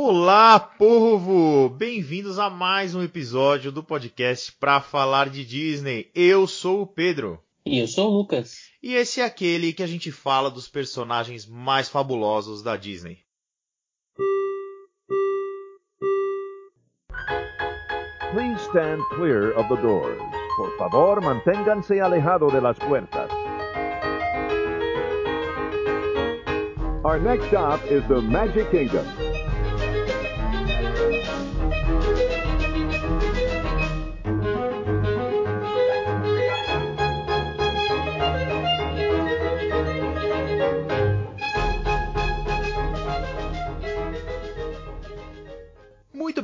Olá, povo! Bem-vindos a mais um episódio do podcast para falar de Disney. Eu sou o Pedro. E eu sou o Lucas. E esse é aquele que a gente fala dos personagens mais fabulosos da Disney. Please stand clear of the doors. Por favor, manténganse alejado de las puertas. Our next stop is the Magic Kingdom.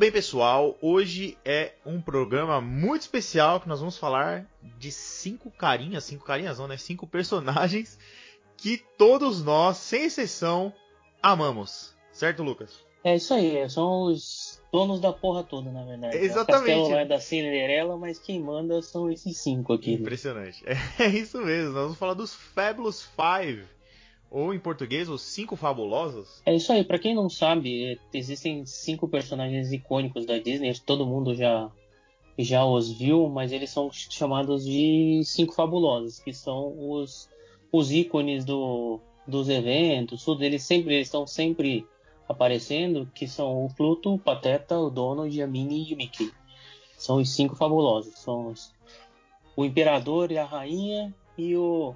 Bem, pessoal. Hoje é um programa muito especial que nós vamos falar de cinco carinhas, cinco carinhas não, né? Cinco personagens que todos nós, sem exceção, amamos. Certo, Lucas? É isso aí, são os donos da porra toda, na verdade. Exatamente. O castelo é da Cinderela, mas quem manda são esses cinco aqui. Impressionante. É isso mesmo. Nós vamos falar dos Fabulous Five. Ou em português, os Cinco Fabulosos. É isso aí, pra quem não sabe, é, existem cinco personagens icônicos da Disney, todo mundo já, já os viu, mas eles são chamados de Cinco Fabulosos, que são os, os ícones do, dos eventos, tudo. Eles sempre eles estão sempre aparecendo, que são o Pluto, o Pateta, o Donald, a Minnie e o Mickey. São os cinco fabulosos. São os, o Imperador e a Rainha e o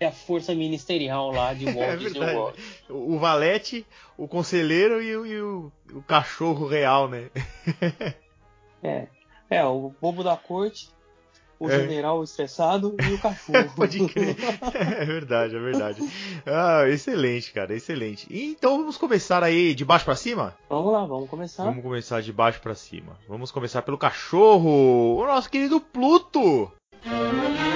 é a força ministerial lá de É Walt Disney verdade. World. O valete, o conselheiro e, o- e o, o cachorro real, né? É, é, o bobo da corte, o É. general estressado e o cachorro. Pode crer. É verdade, é verdade. Ah, excelente, cara, excelente. Então vamos começar aí de baixo pra cima? Vamos lá, vamos começar. Vamos começar de baixo pra cima. Vamos começar pelo cachorro, o nosso querido Pluto. Mas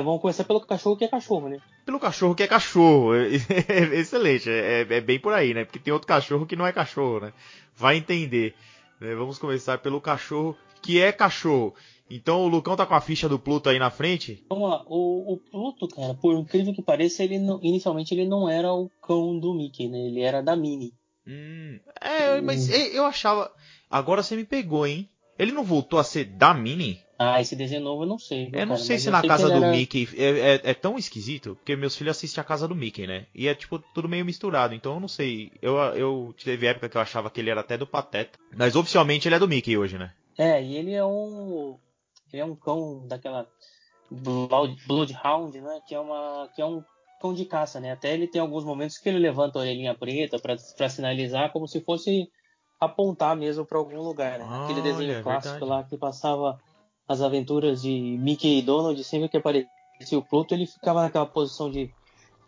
vamos começar pelo cachorro que é cachorro, né? Pelo cachorro que é cachorro. É excelente, é, é bem por aí, né? Porque tem outro cachorro que não é cachorro, né? Vai entender. né? Vamos começar pelo cachorro que é cachorro. Então o Lucão tá com a ficha do Pluto aí na frente. Vamos lá, o, o Pluto, cara, por incrível que pareça, ele não- inicialmente ele não era o cão do Mickey, né? Ele era da Minnie. Hum, é, mas é, eu achava. Agora você me pegou, hein? Ele não voltou a ser da Minnie? Ah, esse desenho novo eu não sei. viu, Eu não cara, sei se na sei casa do era- Mickey é, é- é tão esquisito, porque meus filhos assistem a casa do Mickey, né? E é tipo tudo meio misturado, então eu não sei. Eu, eu teve época que eu achava que ele era até do Pateta. Mas oficialmente ele é do Mickey hoje, né? É, e ele é um. Ele é um cão daquela Blood- Bloodhound, né? Que é uma. que é um cão de caça, né? Até ele tem alguns momentos que ele levanta a orelhinha preta pra pra sinalizar como se fosse apontar mesmo pra algum lugar, né? Aquele Olha, desenho é clássico verdade. lá que passava as aventuras de Mickey e Donald, sempre que aparecia o Pluto, ele ficava naquela posição de,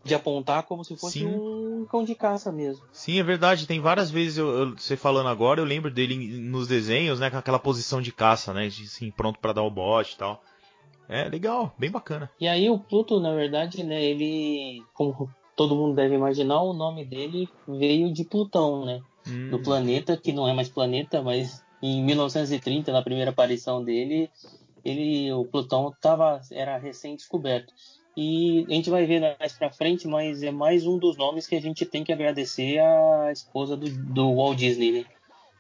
de apontar como se fosse Sim. um cão de caça mesmo. Sim, é verdade. Tem várias vezes eu, eu- você falando agora, eu lembro dele nos desenhos, né? Com aquela posição de caça, né? de, Assim, pronto pra dar o bote e tal. É legal, bem bacana. E aí o Pluto, na verdade, né, ele, como todo mundo deve imaginar, o nome dele veio de Plutão, né? Hum, Do planeta, que não é mais planeta, mas em 1930, na primeira aparição dele, ele, o Plutão tava, era recém-descoberto. E a gente vai ver mais pra frente, mas é mais um dos nomes que a gente tem que agradecer à esposa do, do Walt Disney, né?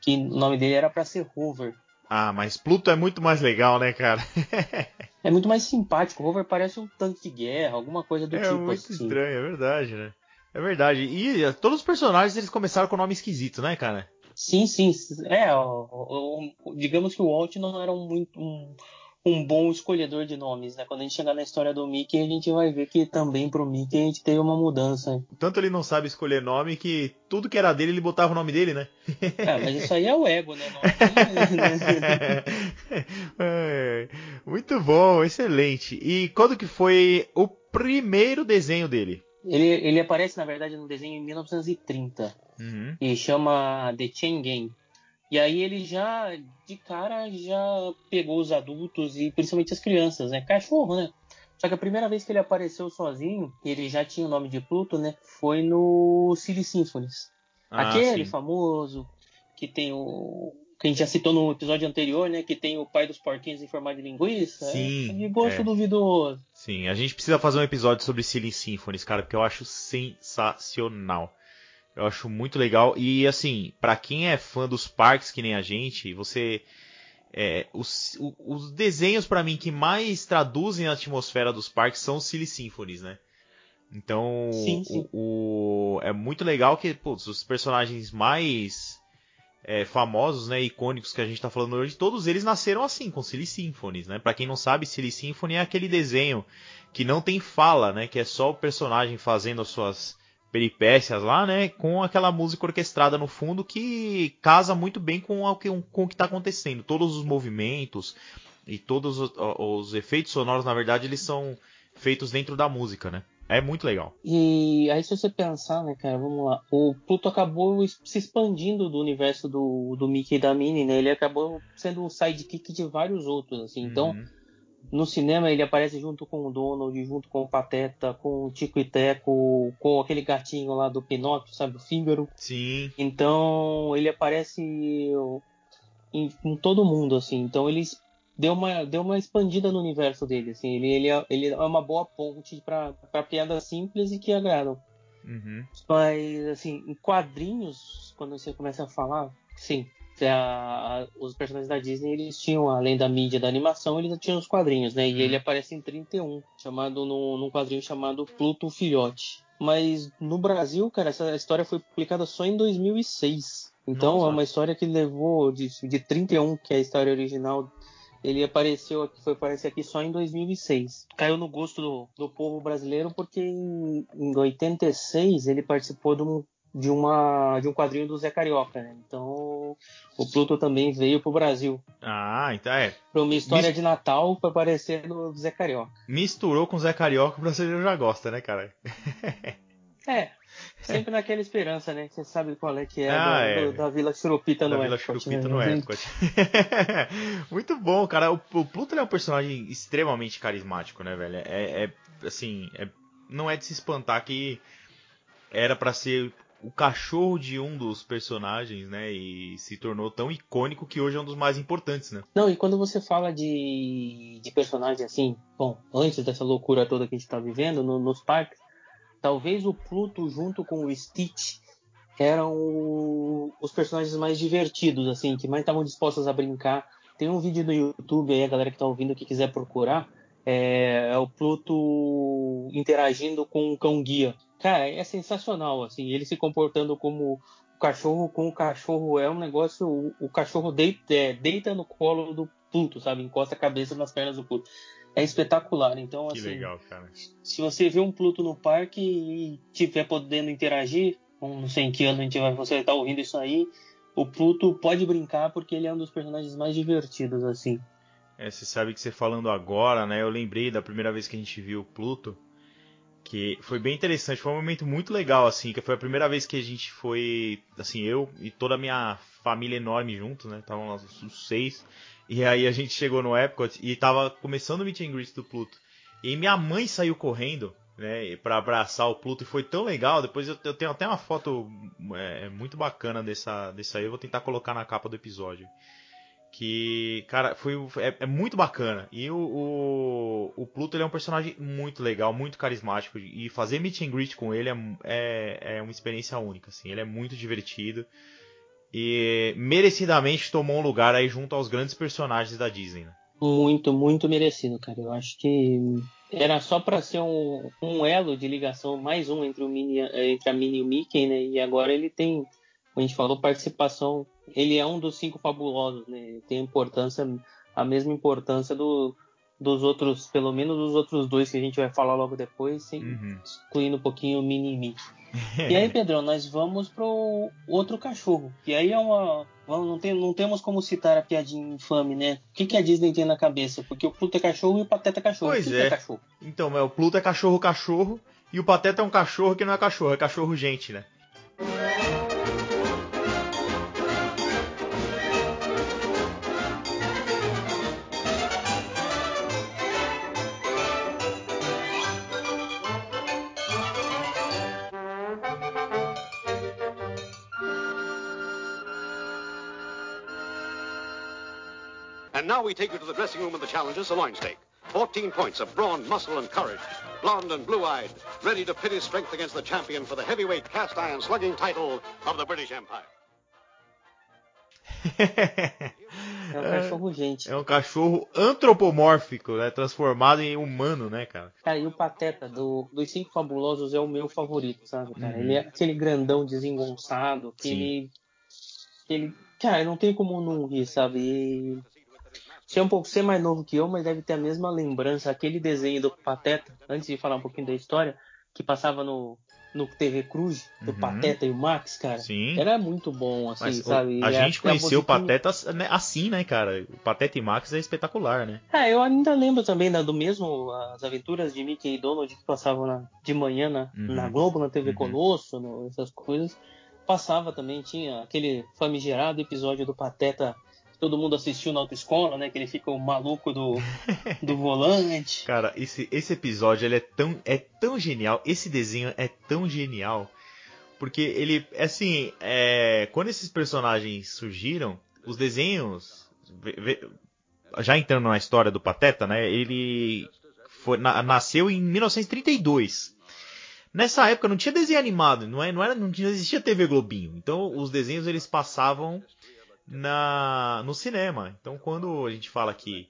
Que o nome dele era pra ser Hoover. Ah, mas Pluto é muito mais legal, né, cara? É muito mais simpático. O Hoover parece um tanque de guerra, alguma coisa do é tipo muito assim. estranho, é verdade, né? É verdade. E eh, todos os personagens eles começaram com nome esquisito, né, cara? Sim, sim. É, o- o- o- digamos que o Walt não era um, muito, um, um bom escolhedor de nomes, né? Quando a gente chegar na história do Mickey, a gente vai ver que também pro Mickey a gente teve uma mudança. Tanto ele não sabe escolher nome que tudo que era dele ele botava o nome dele, né? É, mas isso aí é o ego, né? Muito bom, excelente. E quando que foi o primeiro desenho dele? ele, ele aparece, na verdade, no desenho em 1930 Uhum. e chama The Chain Gang. E aí ele já, de cara, já pegou os adultos e principalmente as crianças, né? Cachorro, né? Só que a primeira vez que ele apareceu sozinho, ele já tinha o nome de Pluto, né? Foi no Silly Symphonies. Ah, Aquele sim. famoso que tem o. Que a gente já citou no episódio anterior, né? Que tem o pai dos porquinhos em formato de linguiça. Sim, É de gosto é. duvidoso. Sim, a gente precisa fazer um episódio sobre Silly Symphonies, cara, porque eu acho sensacional. Eu acho muito legal. E assim, pra quem é fã dos parques que nem a gente, você. é, os, os desenhos pra mim que mais traduzem a atmosfera dos parques são os Silly Symphonies, né? Então, Sim, sim. O, o- é muito legal que putz, os personagens mais é, famosos, né, icônicos que a gente tá falando hoje, todos eles nasceram assim, com Silly Symphonies, né? Pra quem não sabe, Silly Symphony é aquele desenho que não tem fala, né? Que é só o personagem fazendo as suas peripécias lá, né? Com aquela música orquestrada no fundo que casa muito bem com o que, com o que tá acontecendo. Todos os movimentos e todos os, os efeitos sonoros, na verdade, eles são feitos dentro da música, né? É muito legal. E aí, se você pensar, né, cara, vamos lá. O Pluto acabou se expandindo do universo do, do Mickey e da Minnie, né? Ele acabou sendo o sidekick de vários outros, assim. Então, Uhum. No cinema, ele aparece junto com o Donald, junto com o Pateta, com o Tico e Teco, com aquele gatinho lá do Pinóquio, sabe? O Fígaro. Sim. Então, ele aparece em, em todo mundo, assim. Então, ele deu uma, deu uma expandida no universo dele, assim. Ele, ele, é, ele é uma boa ponte para piadas simples e que agradam. Uhum. Mas, assim, em quadrinhos, quando você começa a falar, sim, a- a- os personagens da Disney, eles tinham, além da mídia da animação, eles tinham os quadrinhos, né? E Uhum. ele aparece em 31, chamado no, num quadrinho chamado Pluto Filhote. Mas no Brasil, cara, essa história foi publicada só em 2006. Então Nossa. é uma história que levou de, de 31, que é a história original, ele apareceu foi aparecer aqui só em 2006. Caiu no gosto do, do povo brasileiro porque em, em 86 ele participou de um, de, uma, de um quadrinho do Zé Carioca, né? Então o Pluto também veio pro Brasil. Ah, então é. Para uma história Mis- de Natal para aparecer no Zé Carioca. Misturou com o Zé Carioca, o brasileiro já gosta, né, cara? É, sempre naquela esperança, né? Você sabe qual é que é, Ah, do- é. do- da Vila Churupita da no Vila Epcot, Churupita né? no Epcot. Muito bom, cara. O, o Pluto é um personagem extremamente carismático, né, velho? É, é, assim, é- não é de se espantar que era pra ser o cachorro de um dos personagens, né? E se tornou tão icônico que hoje é um dos mais importantes, né? Não, e quando você fala de, de personagem assim, bom, antes dessa loucura toda que a gente tá vivendo no- nos parques, talvez o Pluto junto com o Stitch eram o- os personagens mais divertidos, assim, que mais estavam dispostos a brincar. Tem um vídeo no YouTube aí, a galera que tá ouvindo que quiser procurar, é, é o Pluto interagindo com o cão guia. Cara, é sensacional, assim, ele se comportando como o cachorro com o cachorro é um negócio. O, o cachorro deita, é, deita no colo do Pluto, sabe? Encosta a cabeça nas pernas do Pluto. É espetacular. Então, Que assim, legal, cara. se você vê um Pluto no parque e tiver podendo interagir, não sei em que ano a gente vai, você tá ouvindo isso aí, o Pluto pode brincar porque ele é um dos personagens mais divertidos, assim. É, você sabe que você falando agora, né? Eu lembrei da primeira vez que a gente viu o Pluto, que foi bem interessante, foi um momento muito legal, assim, que foi a primeira vez que a gente foi, assim, eu e toda a minha família enorme juntos, né? Estavam nós os seis. E aí a gente chegou no Epcot e tava começando o meet and greet do Pluto. E minha mãe saiu correndo, né, pra abraçar o Pluto e foi tão legal. Depois eu, eu tenho até uma foto é, muito bacana dessa, dessa aí, eu vou tentar colocar na capa do episódio que, cara, foi é, é muito bacana. E o, o, o Pluto ele é um personagem muito legal, muito carismático. E fazer meet and greet com ele é, é, é uma experiência única. Assim. Ele é muito divertido. E merecidamente tomou um lugar aí junto aos grandes personagens da Disney. Né? Muito, muito merecido, cara. Eu acho que era só pra ser um, um elo de ligação, mais um entre, o Minnie, entre a Minnie e o Mickey, né? E agora ele tem, como a gente falou, participação. Ele é um dos cinco fabulosos, né? Ele Tem importância, a mesma importância do, dos outros, pelo menos dos outros dois que a gente vai falar logo depois, sem, Uhum. excluindo um pouquinho o Minnie e aí, Pedrão, nós vamos pro outro cachorro. E aí é uma. vamos- Não, tem, não temos como citar a piadinha infame, né? O que, que a Disney tem na cabeça? Porque o Pluto é cachorro e o Pateta é cachorro. Pois é. é cachorro? Então, mas o Pluto é cachorro, cachorro. E o Pateta é um cachorro que não é cachorro, é cachorro gente, né? We take you to the dressing room of the challengers, the loin stake. 14 points of brawn, muscle, and courage. Blonde and blue-eyed, ready to pit his strength against the champion for the heavyweight cast iron slugging title of the British Empire. É um cachorro gente. É um cachorro antropomórfico, né? Transformado em humano, né, cara? Cara, e o Pateta do, dos Cinco Fabulosos é o meu favorito, sabe, cara? Uhum. Ele é aquele grandão desengonçado, que Sim. ele, que ele. Cara, não tem como não rir, sabe? E, você é um pouco ser mais novo que eu, mas deve ter a mesma lembrança. Aquele desenho do Pateta, antes de falar um pouquinho da história, que passava no, no TV Cruz, do Uhum. Pateta e o Max, cara. Sim. Era muito bom, assim, Mas sabe? a E gente e conheceu o Pateta né, assim, né, cara? O Pateta e Max é espetacular, né? É, eu ainda lembro também né, do mesmo as aventuras de Mickey e Donald que passavam na- de manhã na, Uhum. na Globo, na TV Uhum. Colosso, no- essas coisas. Passava também, tinha aquele famigerado episódio do Pateta todo mundo assistiu na autoescola, né? Que ele fica o maluco do, do volante. Cara, esse, esse episódio ele é tão, é tão genial. Esse desenho é tão genial. Porque ele, assim, é, quando esses personagens surgiram, os desenhos. já entrando na história do Pateta, né? Ele foi, na- nasceu em 1932. Nessa época não tinha desenho animado, não, é, não, era, não existia TV Globinho. Então os desenhos eles passavam na no cinema. Então quando a gente fala que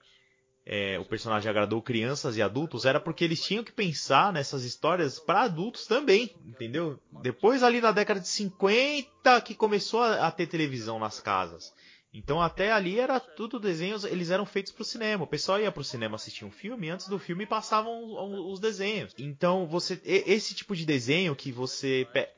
é, o personagem agradou crianças e adultos, era porque eles tinham que pensar nessas histórias para adultos também, entendeu? Depois ali na década de 50 que começou a, a ter televisão nas casas. Então até ali era tudo desenhos, eles eram feitos pro cinema. O pessoal ia pro cinema assistir um filme, e antes do filme passavam os, os desenhos. Então você esse tipo de desenho que você pe-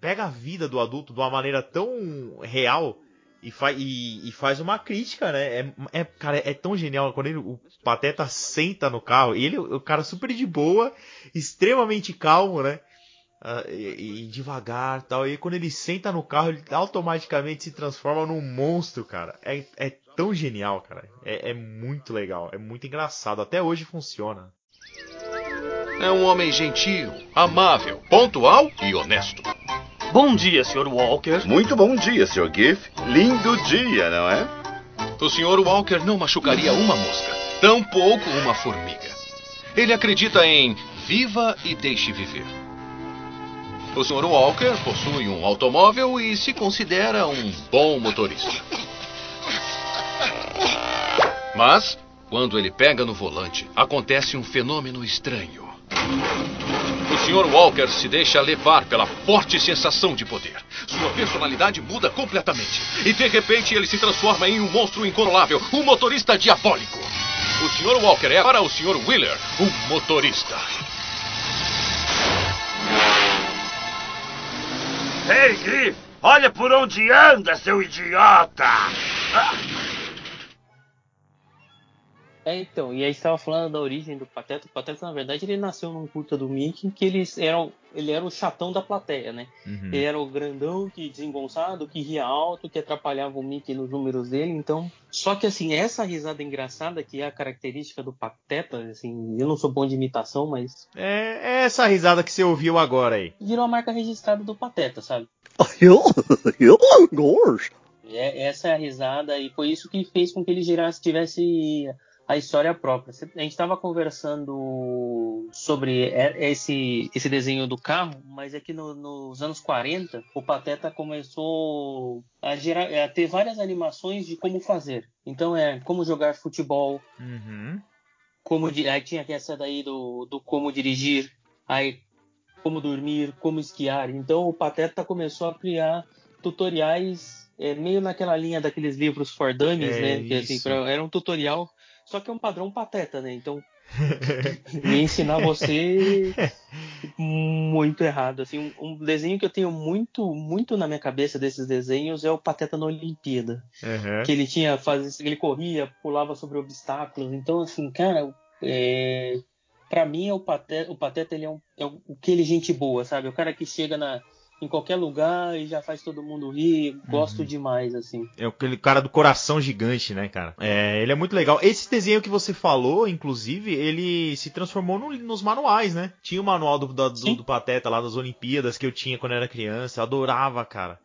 pega a vida do adulto de uma maneira tão real e, fa e, e faz uma crítica, né? É, é- cara, é tão genial quando ele- o Pateta senta no carro, ele, o cara super de boa, extremamente calmo, né? Ah, e, e devagar tal. E quando ele senta no carro, ele automaticamente se transforma num monstro, cara. É, é tão genial, cara. É, é muito legal, é muito engraçado. Até hoje funciona. É um homem gentil, amável, pontual e honesto. Bom dia, Sr. Walker. Muito bom dia, Sr. Giff. Lindo dia, não é? O Sr. Walker não machucaria uma mosca, tampouco uma formiga. Ele acredita em viva e deixe viver. O Sr. Walker possui um automóvel e se considera um bom motorista. Mas, quando ele pega no volante, acontece um fenômeno estranho. Sr. Walker se deixa levar pela forte sensação de poder. Sua personalidade muda completamente. E de repente ele se transforma em um monstro incontrolável, um motorista diabólico. O Sr. Walker é para o Sr. Wheeler um motorista. Ei, Griff, olha por onde anda, seu idiota! É, então, e aí você estava falando da origem do Pateta. O Pateta, na verdade, ele nasceu num curta do Mickey que eles eram, ele era o chatão da plateia, né? Uhum. Ele era o grandão que desengonçado, que ria alto, que atrapalhava o Mickey nos números dele, então. Só que assim, essa risada engraçada que é a característica do Pateta, assim, eu não sou bom de imitação, mas É, é essa risada que você ouviu agora aí. virou a marca registrada do Pateta, sabe? Eu? Eu? Gosh. É, essa é a risada e foi isso que fez com que ele gerasse, tivesse a história própria. A gente estava conversando sobre esse, esse desenho do carro, mas é que no- nos anos 40 o Pateta começou a, gerar, a ter várias animações de como fazer. Então é como jogar futebol, Uhum. como aí tinha essa daí do, do como dirigir, aí como dormir, como esquiar. Então o Pateta começou a criar tutoriais é, meio naquela linha daqueles livros for dummies, É né? Que, assim, pra- era um tutorial, só que é um padrão Pateta, né? Então ia ensinar você muito errado. Assim, um, desenho que eu tenho muito, muito na minha cabeça desses desenhos é o Pateta na Olimpíada Uhum. que ele tinha faz, ele corria, pulava sobre obstáculos. Então, assim, cara, é, para mim é o Pateta, o Pateta ele é, um, é um- aquele gente boa, sabe? O cara que chega na, em qualquer lugar e já faz todo mundo rir. Gosto demais, assim. É aquele cara do coração gigante, né, cara? É, ele é muito legal. Esse desenho que você falou, inclusive, ele se transformou no- nos manuais, né? Tinha o manual do, do, do, do Pateta lá das Olimpíadas que eu tinha quando eu era criança. Eu adorava, cara.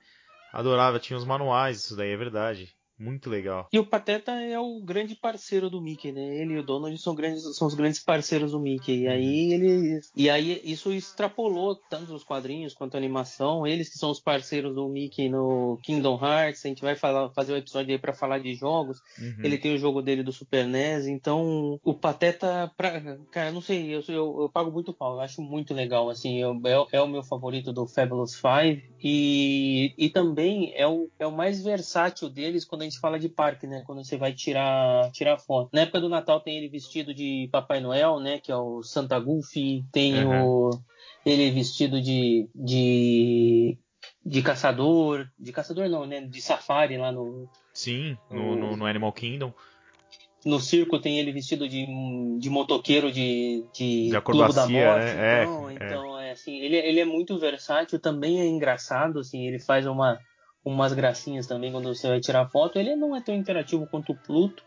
Adorava, tinha os manuais, isso daí é verdade. Muito legal. E o Pateta é o grande parceiro do Mickey, né? Ele e o Donald são, grandes, são os grandes parceiros do Mickey. E aí ele. E aí isso extrapolou tanto os quadrinhos quanto a animação. Eles que são os parceiros do Mickey no Kingdom Hearts. A gente vai falar, fazer um episódio aí pra falar de jogos. Uhum. Ele tem o jogo dele do Super NES. Então, o Pateta. Pra... Cara, não sei, eu, eu, eu pago muito pau. Eu acho muito legal. Assim, eu, é, é o meu favorito do Fabulous Five. E, e também é o, é o mais versátil deles quando a gente fala de parque, né? Quando você vai tirar, tirar foto. Na época do Natal tem ele vestido de Papai Noel, né? Que é o Santa Goofy. Tem Uhum. o ele vestido de, de de caçador, de caçador não, né? De safari lá no, Sim, no, no, no Animal Kingdom. no circo tem ele vestido de, de motoqueiro de, de, De Clube da acrobacia, Morte. né? É, Então, é. então é assim, ele, ele é muito versátil, também é engraçado, assim, ele faz uma, umas gracinhas também quando você vai tirar foto. Ele não é tão interativo quanto o Pluto,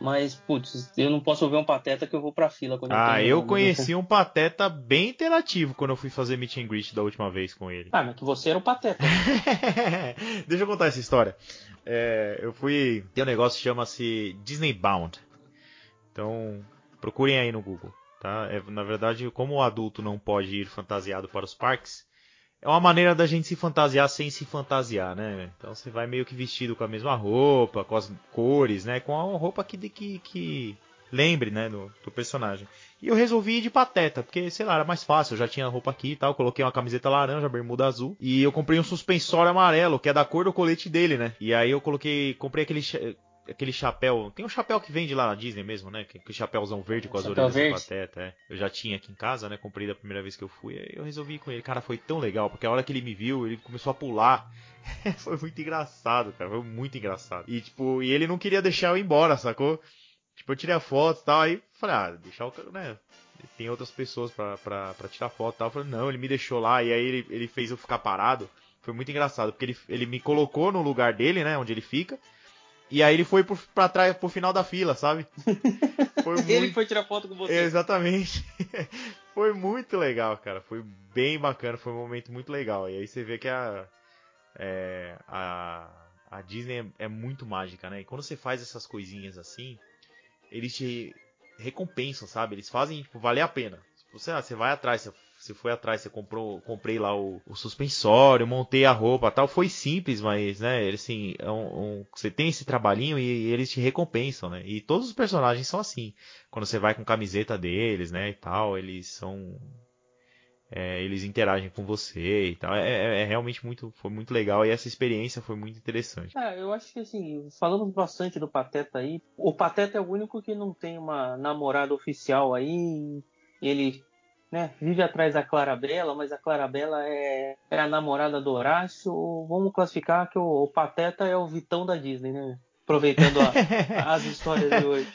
mas, putz, eu não posso ver um pateta que eu vou pra fila quando Ah, tenho- eu conheci um pateta bem interativo quando eu fui fazer meet and greet da última vez com ele. Ah, mas que você era o pateta. Deixa eu contar essa história. É, eu fui. Tem um negócio que chama-se Disney Bound. Então, procurem aí no Google. Tá? É, na verdade, como o adulto não pode ir fantasiado para os parques, é uma maneira da gente se fantasiar sem se fantasiar, né? Então você vai meio que vestido com a mesma roupa, com as cores, né? Com a roupa que, que, que lembre, né, do, do personagem. E eu resolvi ir de pateta, porque, sei lá, era mais fácil. Eu já tinha roupa aqui e tal. Coloquei uma camiseta laranja, bermuda azul. E eu comprei um suspensório amarelo, que é da cor do colete dele, né? E aí eu coloquei. Comprei aquele. Aquele chapéu. Tem um chapéu que vende lá na Disney mesmo, né? Que, que chapéuzão verde com as Chapéu orelhas verde? pateta. É. Eu já tinha aqui em casa, né? Comprei da primeira vez que eu fui. Aí eu resolvi ir com ele. Cara, foi tão legal, porque a hora que ele me viu, ele começou a pular. foi muito engraçado, cara. Foi muito engraçado. E, tipo, e ele não queria deixar eu ir embora, sacou? Tipo, eu tirei a foto e tal, aí falei, ah, deixar o cara, né? Tem outras pessoas pra, pra, pra tirar foto e tal. Eu falei, não, ele me deixou lá, e aí ele, ele fez eu ficar parado. Foi muito engraçado, porque ele, ele me colocou no lugar dele, né? Onde ele fica. E aí ele foi pro, pra trás, pro final da fila, sabe? Foi ele muito foi tirar foto com você. Exatamente. foi muito legal, cara. Foi bem bacana, foi um momento muito legal. E aí você vê que a, é, a, a Disney é, é muito mágica, né? E quando você faz essas coisinhas assim, eles te recompensam, sabe? Eles fazem tipo, valer a pena. Tipo, sei lá, você vai atrás, você, você foi atrás, você comprou, comprei lá o, o suspensório, montei a roupa tal. Foi simples, mas, né, assim, é um- um- você tem esse trabalhinho e, eles te recompensam, né? E todos os personagens são assim. Quando você vai com camiseta deles, né, e tal, eles são. é, eles interagem com você e tal. É, é- é realmente muito, foi muito legal e essa experiência foi muito interessante. Ah, eu acho que assim, falamos bastante do Pateta aí. O Pateta é o único que não tem uma namorada oficial aí. Ele né, vive atrás da Clarabella, mas a Clarabella é, é a namorada do Horácio. Vamos classificar que o, o Pateta é o Vitão da Disney, né? Aproveitando a- as histórias de hoje.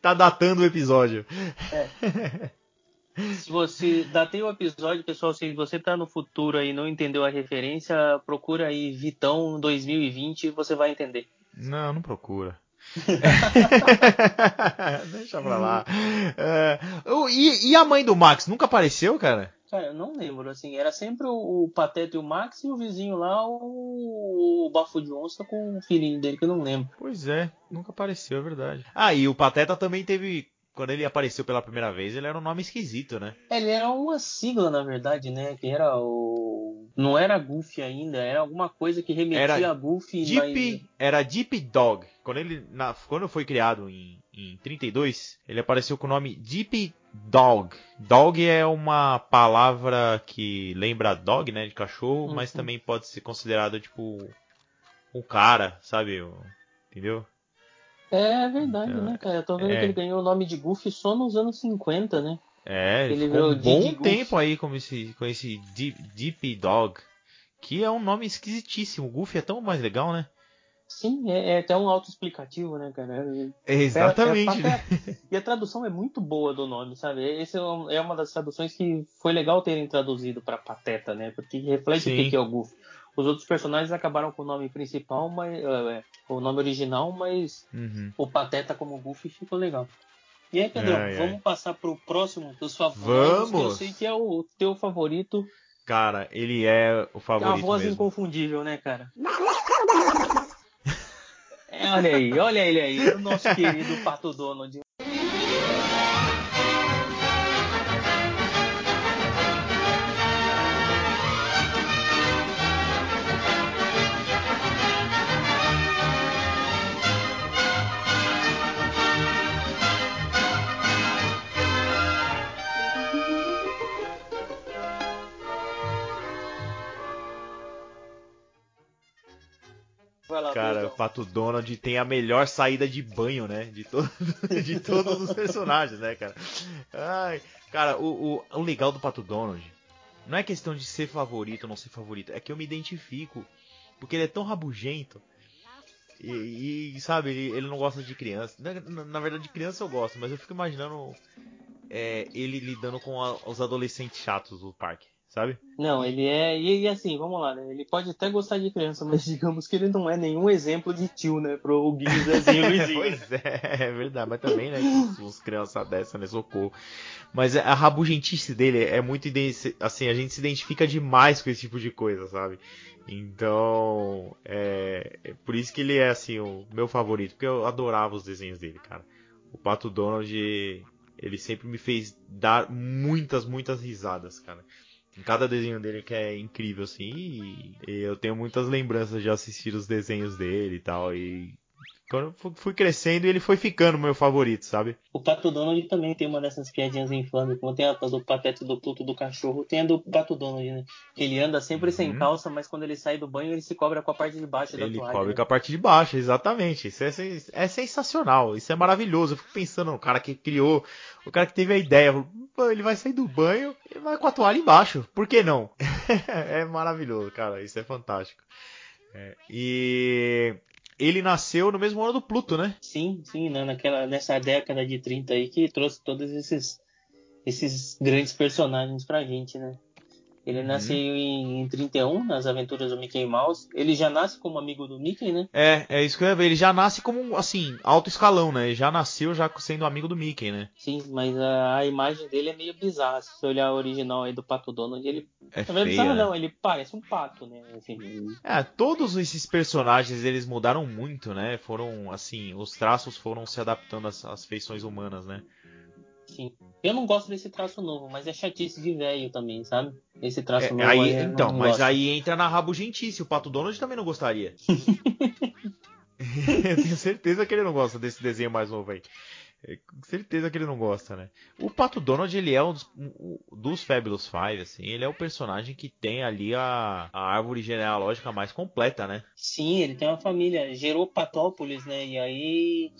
Tá datando o episódio. Se você datei o episódio, pessoal, se você tá no futuro aí e não entendeu a referência, procura aí Vitão 2020 e você vai entender. Não, não procura. Deixa pra lá. O- e, e a mãe do Max nunca apareceu, cara? Cara, eu não lembro, assim, era sempre o, o Pateta e o Max e o vizinho lá, o, o Bafo de Onça com o filhinho dele, que eu não lembro. Pois é, nunca apareceu, é verdade. Ah, e o Pateta também teve. Quando ele apareceu pela primeira vez, ele era um nome esquisito, né? Ele era uma sigla, na verdade, né, que era o... Não era Goofy ainda, era alguma coisa que remetia Era a Goofy, Deep, era Deep Dog. Quando ele na, quando foi criado em, em 32, ele apareceu com o nome Deep Dog. Dog é uma palavra que lembra dog, né, de cachorro, Uhum. mas também pode ser considerado tipo um cara, sabe? Entendeu? É verdade, né, cara? Eu tô vendo É. que ele ganhou o nome de Goofy só nos anos 50, né? É, ele ficou um bom Didi Goofy. tempo aí com esse, com esse Deep, Deep Dog, que é um nome esquisitíssimo. Goofy é tão mais legal, né? Sim, é, é até um auto-explicativo, né, cara? Exatamente. É- é até- e a tradução é muito boa do nome, sabe? Esse é um- é uma das traduções que foi legal terem traduzido pra Pateta, né? Porque reflete o Sim. que que é o Goofy. Os outros personagens acabaram com o nome principal, mas é, o nome original, mas Uhum. o Pateta como Goofy ficou legal. E aí, Pedrão, Ai, ai. vamos passar pro próximo dos favoritos, que eu Vamos! sei que é o teu favorito, Cara, ele é o que é uma favorito voz mesmo. inconfundível, né, cara? É, olha aí, olha ele aí, o nosso querido Pato Donald. Cara, o Pato Donald tem a melhor saída de banho, né? De, to de todos os personagens, né, cara? Ai, cara, o, o, o legal do Pato Donald não é questão de ser favorito ou não ser favorito, é que eu me identifico. Porque ele é tão rabugento. E, e sabe, ele, ele, não gosta de criança. Na, na, verdade, de criança eu gosto, mas eu fico imaginando é, ele lidando com a, os adolescentes chatos do parque sabe? Não, ele é. E, e, assim, vamos lá, né? Ele pode até gostar de criança, mas digamos que ele não é nenhum exemplo de tio, né? Pro Guinho, Zezinho Luizinho. pois é, é verdade, mas também, né? Os crianças dessa, né? Socorro. Mas a rabugentice dele é muito. Assim, a gente se identifica demais com esse tipo de coisa, sabe? Então, é, é por isso que ele é, assim, o meu favorito, porque eu adorava os desenhos dele, cara. O Pato Donald, ele sempre me fez dar muitas, muitas risadas, cara cada desenho dele que é incrível, assim. E eu tenho muitas lembranças de assistir os desenhos dele e tal. E quando fui crescendo, ele foi ficando meu favorito, sabe? O Pato Donald também tem uma dessas piadinhas infames. Como tem a do Patete do Pluto do cachorro, tem a do Pato Donald, né? Ele anda sempre uhum. sem calça, mas quando ele sai do banho, ele se cobre com a parte de baixo ele da toalha. Ele cobre né? com a parte de baixo, exatamente. Isso é, é sensacional, isso é maravilhoso. Eu fico pensando no cara que criou, o cara que teve a ideia. Ele vai sair do banho e vai com a toalha embaixo. Por que não? é maravilhoso, cara. Isso é fantástico. É, e ele nasceu no mesmo ano do Pluto, né? Sim, sim, né? Naquela, nessa década de 30 aí que trouxe todos esses, esses grandes personagens pra gente, né? Ele uhum. nasceu em, em 31, nas aventuras do Mickey Mouse. Ele já nasce como amigo do Mickey, né? É, é isso que eu ia ver. Ele já nasce como, assim, alto escalão, né? Ele já nasceu já sendo amigo do Mickey, né? Sim, mas a, a imagem dele é meio bizarra. Se você olhar a original aí do Pato Donald, ele... É feia, bizarro, não, ele parece um pato, né? Assim, é, todos esses personagens, eles mudaram muito, né? Foram, assim, os traços foram se adaptando às, às feições humanas, né? Sim. Eu não gosto desse traço novo, mas é chatice de velho também, sabe? Esse traço é, novo. Aí, aí então, mas gosto. aí entra na rabugentice. O Pato Donald também não gostaria. eu tenho certeza que ele não gosta desse desenho mais novo aí. É, com certeza que ele não gosta, né? O Pato Donald, ele é um dos, um, dos Fabulous Five, assim, ele é o personagem que tem ali a, a árvore genealógica mais completa, né? Sim, ele tem uma família, gerou Patópolis, né? E aí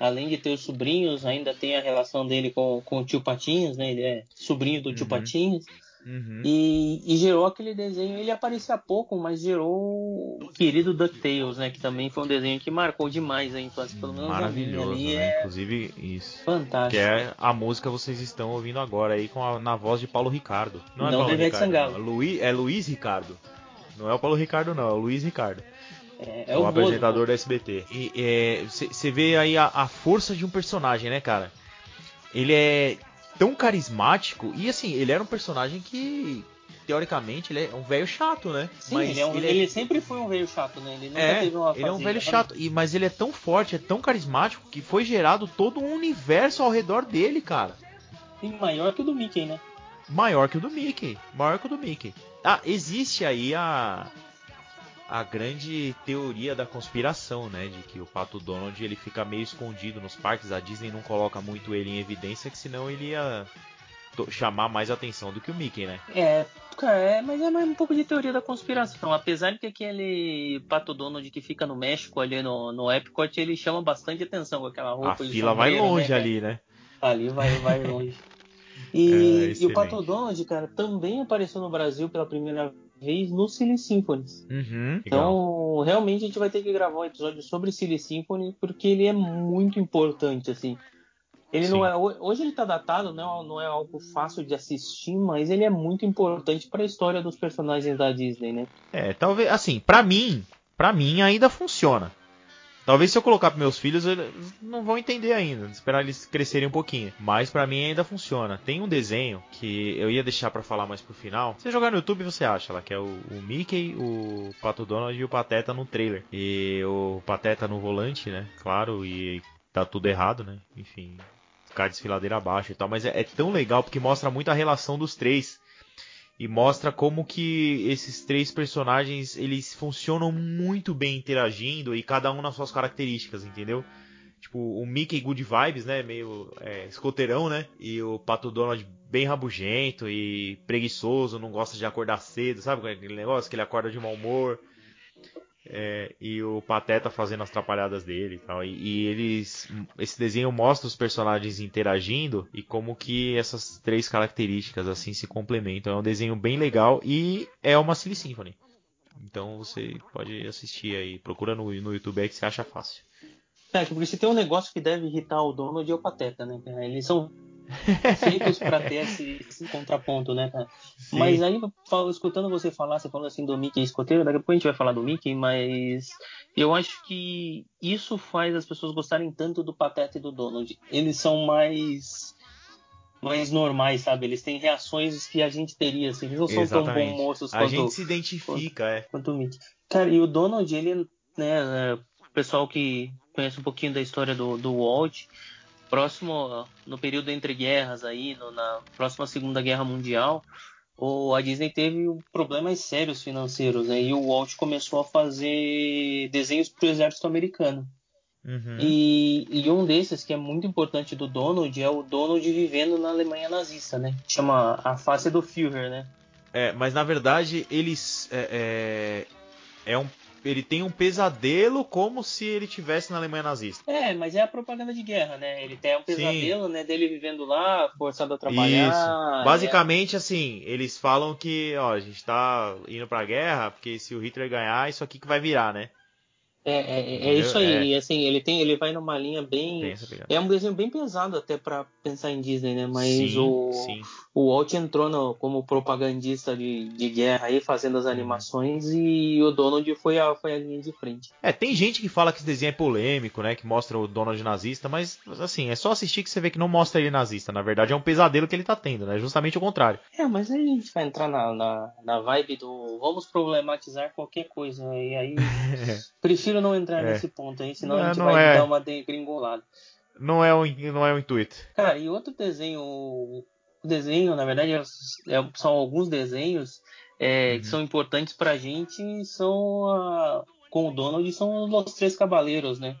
além de ter os sobrinhos, ainda tem a relação dele com, com o tio Patinhos, né? Ele é sobrinho do uhum. tio Patinhos. Uhum. E, e, gerou aquele desenho. Ele aparecia pouco, mas gerou o querido DuckTales, né? Que também foi um desenho que marcou demais a infância. Pelo menos Maravilhoso, ali né? É... Inclusive, isso. Fantástico. Que é a música vocês estão ouvindo agora aí com a, na voz de Paulo Ricardo. Não, é não Paulo Ricardo, Sangalo. É Luiz, é Luiz Ricardo. Não é o Paulo Ricardo, não. É o Luiz Ricardo. É, é o, o apresentador da SBT. E você é, vê aí a, a, força de um personagem, né, cara? Ele é tão carismático e assim, ele era um personagem que teoricamente ele é um velho chato, né? Sim, mas ele, é um, ele, é... ele, sempre foi um velho chato, né? Ele nunca é, teve uma Ele é um velho chato, e, mas ele é tão forte, é tão carismático que foi gerado todo um universo ao redor dele, cara. E maior que o do Mickey, né? Maior que o do Mickey. Maior que o do Mickey. Ah, existe aí a a grande teoria da conspiração, né, de que o Pato Donald ele fica meio escondido nos parques, a Disney não coloca muito ele em evidência, que senão ele ia chamar mais atenção do que o Mickey, né? É, é, mas é mais um pouco de teoria da conspiração. Apesar de que aquele Pato Donald que fica no México ali no, no Epcot, ele chama bastante atenção com aquela roupa. A fila vai longe né, ali, né? Ali vai, vai longe. E, é, e o Pato Donald, cara, também apareceu no Brasil pela primeira vez no Silly Symphonies. Uhum, então, realmente a gente vai ter que gravar um episódio sobre Silly Symphony porque ele é muito importante, assim. Ele Sim. não é hoje ele está datado, não é, não é algo fácil de assistir, mas ele é muito importante para a história dos personagens da Disney, né? É, talvez assim, para mim, para mim ainda funciona. Talvez se eu colocar para meus filhos, eles não vão entender ainda, esperar eles crescerem um pouquinho. Mas para mim ainda funciona. Tem um desenho que eu ia deixar para falar mais pro final. Se jogar no YouTube, você acha lá, que é o, o Mickey, o Pato Donald e o Pateta no trailer. E o Pateta no volante, né? Claro, e tá tudo errado, né? Enfim, ficar desfiladeira abaixo e tal. Mas é, é tão legal porque mostra muito a relação dos três e mostra como que esses três personagens eles funcionam muito bem interagindo e cada um nas suas características, entendeu? Tipo, o Mickey Good Vibes, né? Meio é, escoteirão, né? E o Pato Donald bem rabugento e preguiçoso, não gosta de acordar cedo, sabe aquele negócio que ele acorda de mau humor? É, e o Pateta fazendo as trapalhadas dele e tal. E, e, eles. Esse desenho mostra os personagens interagindo e como que essas três características assim se complementam. É um desenho bem legal e é uma Silly Symphony. Então você pode assistir aí. Procura no, no YouTube aí que você acha fácil. É, porque se tem um negócio que deve irritar o dono de é o Pateta, né? Eles são feitos para ter esse, esse, contraponto, né, cara? Mas aí, escutando você falar, você falou assim do Mickey escoteiro, daqui a pouco a gente vai falar do Mickey, mas eu acho que isso faz as pessoas gostarem tanto do Pateta e do Donald. Eles são mais mais normais, sabe? Eles têm reações que a gente teria, assim. Eles não são Exatamente. tão bons moços quanto... A gente se identifica, quanto, é. Quanto o Mickey. Cara, e o Donald, ele, né, é, o pessoal que conhece um pouquinho da história do, do Walt, próximo no período entre guerras aí, no, na próxima Segunda Guerra Mundial, o, a Disney teve problemas sérios financeiros, né? E o Walt começou a fazer desenhos para o exército americano. Uhum. E, e, um desses que é muito importante do Donald é o Donald vivendo na Alemanha nazista, né? Chama a face do Führer, né? É, mas na verdade eles é, é, é um ele tem um pesadelo como se ele tivesse na Alemanha nazista. É, mas é a propaganda de guerra, né? Ele tem um pesadelo, Sim. né, dele vivendo lá, forçado a trabalhar. Isso. Basicamente, é... assim, eles falam que, ó, a gente tá indo pra guerra, porque se o Hitler ganhar, isso aqui que vai virar, né? É, é, é, é isso aí, é. e assim, ele tem, ele vai numa linha bem. É um desenho bem pesado até para pensar em Disney, né? Mas sim, o, sim. o Walt entrou no, como propagandista de, de guerra aí, fazendo as uhum. animações, e o Donald foi a, foi a linha de frente. É, tem gente que fala que esse desenho é polêmico, né? Que mostra o Donald nazista, mas assim, é só assistir que você vê que não mostra ele nazista. Na verdade, é um pesadelo que ele tá tendo, né? Justamente o contrário. É, mas aí a gente vai entrar na, na, na vibe do vamos problematizar qualquer coisa, e aí prefiro prefiro não entrar é. nesse ponto aí, senão não, a gente vai é. dar uma degringolada. Não é, o, não é o intuito. Cara, e outro desenho. O desenho, na verdade, é, é, são alguns desenhos é, uhum. que são importantes pra gente. São a, com o Donald são os Três Cavaleiros, né?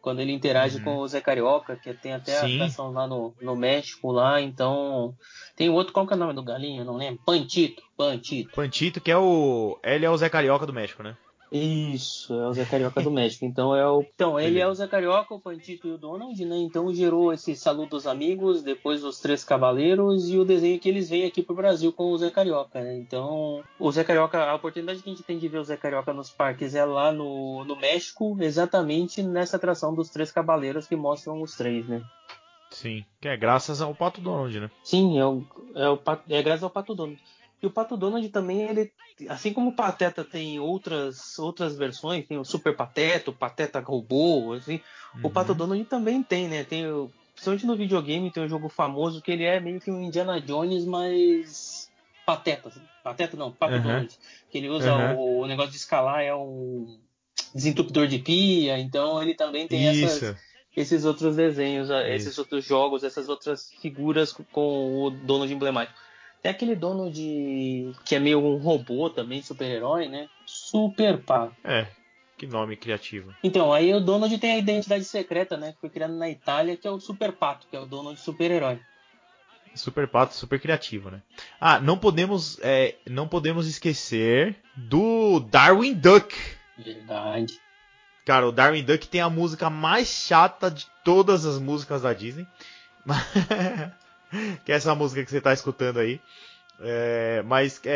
Quando ele interage uhum. com o Zé Carioca, que tem até Sim. a atração lá no, no México, lá, então. Tem outro, qual que é o nome do galinho? Não lembro. Pantito. Pantito. Pantito, que é o. Ele é o Zé Carioca do México, né? Isso, é o Zé Carioca do México. Então é o. Então, ele é o Zé Carioca, o Pantito e o Donald, né? Então gerou esse saludo dos amigos, depois os Três Cavaleiros e o desenho que eles vêm aqui pro Brasil com o Zé Carioca, né? Então, o Zé Carioca, a oportunidade que a gente tem de ver o Zé Carioca nos parques é lá no, no México, exatamente nessa atração dos Três Cavaleiros que mostram os três, né? Sim, que é graças ao Pato Donald, né? Sim, é, o, é, o, é graças ao Pato Donald. E o Pato Donald também, ele, assim como o Pateta tem outras, outras versões, tem o Super Pateta, o Pateta Robô, assim, uhum. o Pato Donald também tem, né? Tem, principalmente no videogame, tem um jogo famoso que ele é meio que um Indiana Jones, mas Pateta. Assim. Pateta não, Pato uhum. Donald. Que ele usa uhum. o, o, negócio de escalar, é um desentupidor de pia, então ele também tem essas, esses outros desenhos, Isso. esses outros jogos, essas outras figuras com o Donald emblemático. Tem aquele dono de. que é meio um robô também, super-herói, né? Super Pato. É, que nome criativo. Então, aí o Donald tem a identidade secreta, né? Que foi criado na Itália, que é o Super Pato, que é o dono de super-herói. Super Pato, super criativo, né? Ah, não podemos, é, não podemos esquecer do Darwin Duck. Verdade. Cara, o Darwin Duck tem a música mais chata de todas as músicas da Disney. que é essa música que você está escutando aí. É, mas é,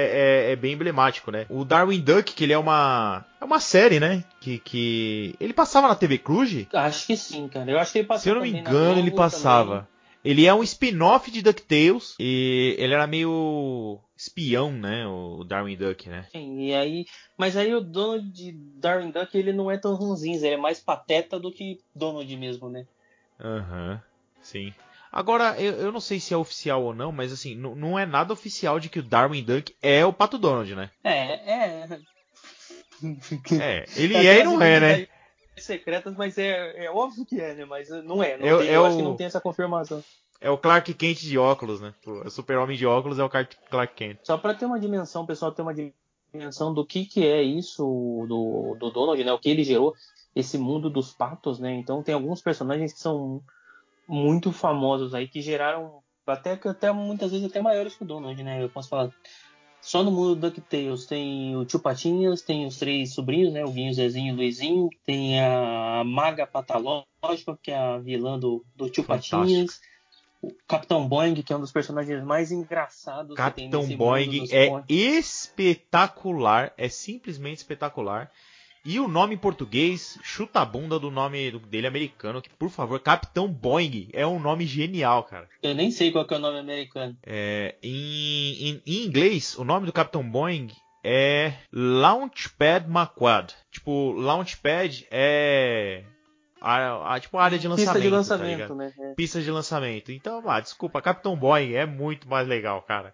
é, é, bem emblemático, né? O Darwin Duck, que ele é uma é uma série, né? Que, que ele passava na TV Cruz? Acho que sim, cara. Eu acho que ele passava. Se eu não me engano, ele passava. Também. Ele é um spin-off de DuckTales e ele era meio espião, né? O Darwin Duck, né? Sim, e aí, mas aí o Donald de Darwin Duck ele não é tão ranzinho, ele é mais pateta do que Donald mesmo, né? Aham, uhum, sim. Agora, eu, eu não sei se é oficial ou não, mas assim, não é nada oficial de que o Darwin Duck é o Pato Donald, né? É, é. É, ele é e não é, né? Secretas, mas é, é óbvio que é, né? Mas não é. Não é, tem, é eu o... acho que não tem essa confirmação. É o Clark Kent de óculos, né? O super-homem de óculos é o Clark Kent. Só para ter uma dimensão, pessoal ter uma dimensão do que, que é isso do, do Donald, né? O que ele gerou, esse mundo dos patos, né? Então tem alguns personagens que são muito famosos aí, que geraram até, até muitas vezes até maiores que o Donald, né? Eu posso falar. Só no mundo do DuckTales tem o Tio Patinhas, tem os três sobrinhos, né? O Guinho, Zezinho e Luizinho. Tem a Maga Patológica, que é a vilã do, do Tio Fantástico. Patinhas o Capitão Boeing, que é um dos personagens mais engraçados Capitão que tem Boeing é espetacular, é simplesmente espetacular. E o nome em português, chuta a bunda do nome dele americano, que por favor, Capitão Boeing é um nome genial, cara. Eu nem sei qual é o nome americano. É, em, em, em inglês, o nome do Capitão Boeing é Launchpad McQuad. Tipo, Launchpad é a, a, tipo a área de lançamento. Pista de lançamento, tá né? É. Pista de lançamento. Então, ah, desculpa, Capitão Boy é muito mais legal, cara.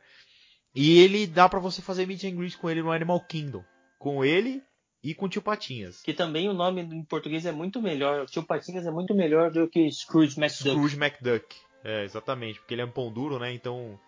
E ele dá para você fazer meet and greet com ele no Animal Kingdom. Com ele e com Tio Patinhas. Que também o nome em português é muito melhor. Tio Patinhas é muito melhor do que Scrooge McDuck. Scrooge McDuck. É, exatamente. Porque ele é um pão duro, né? Então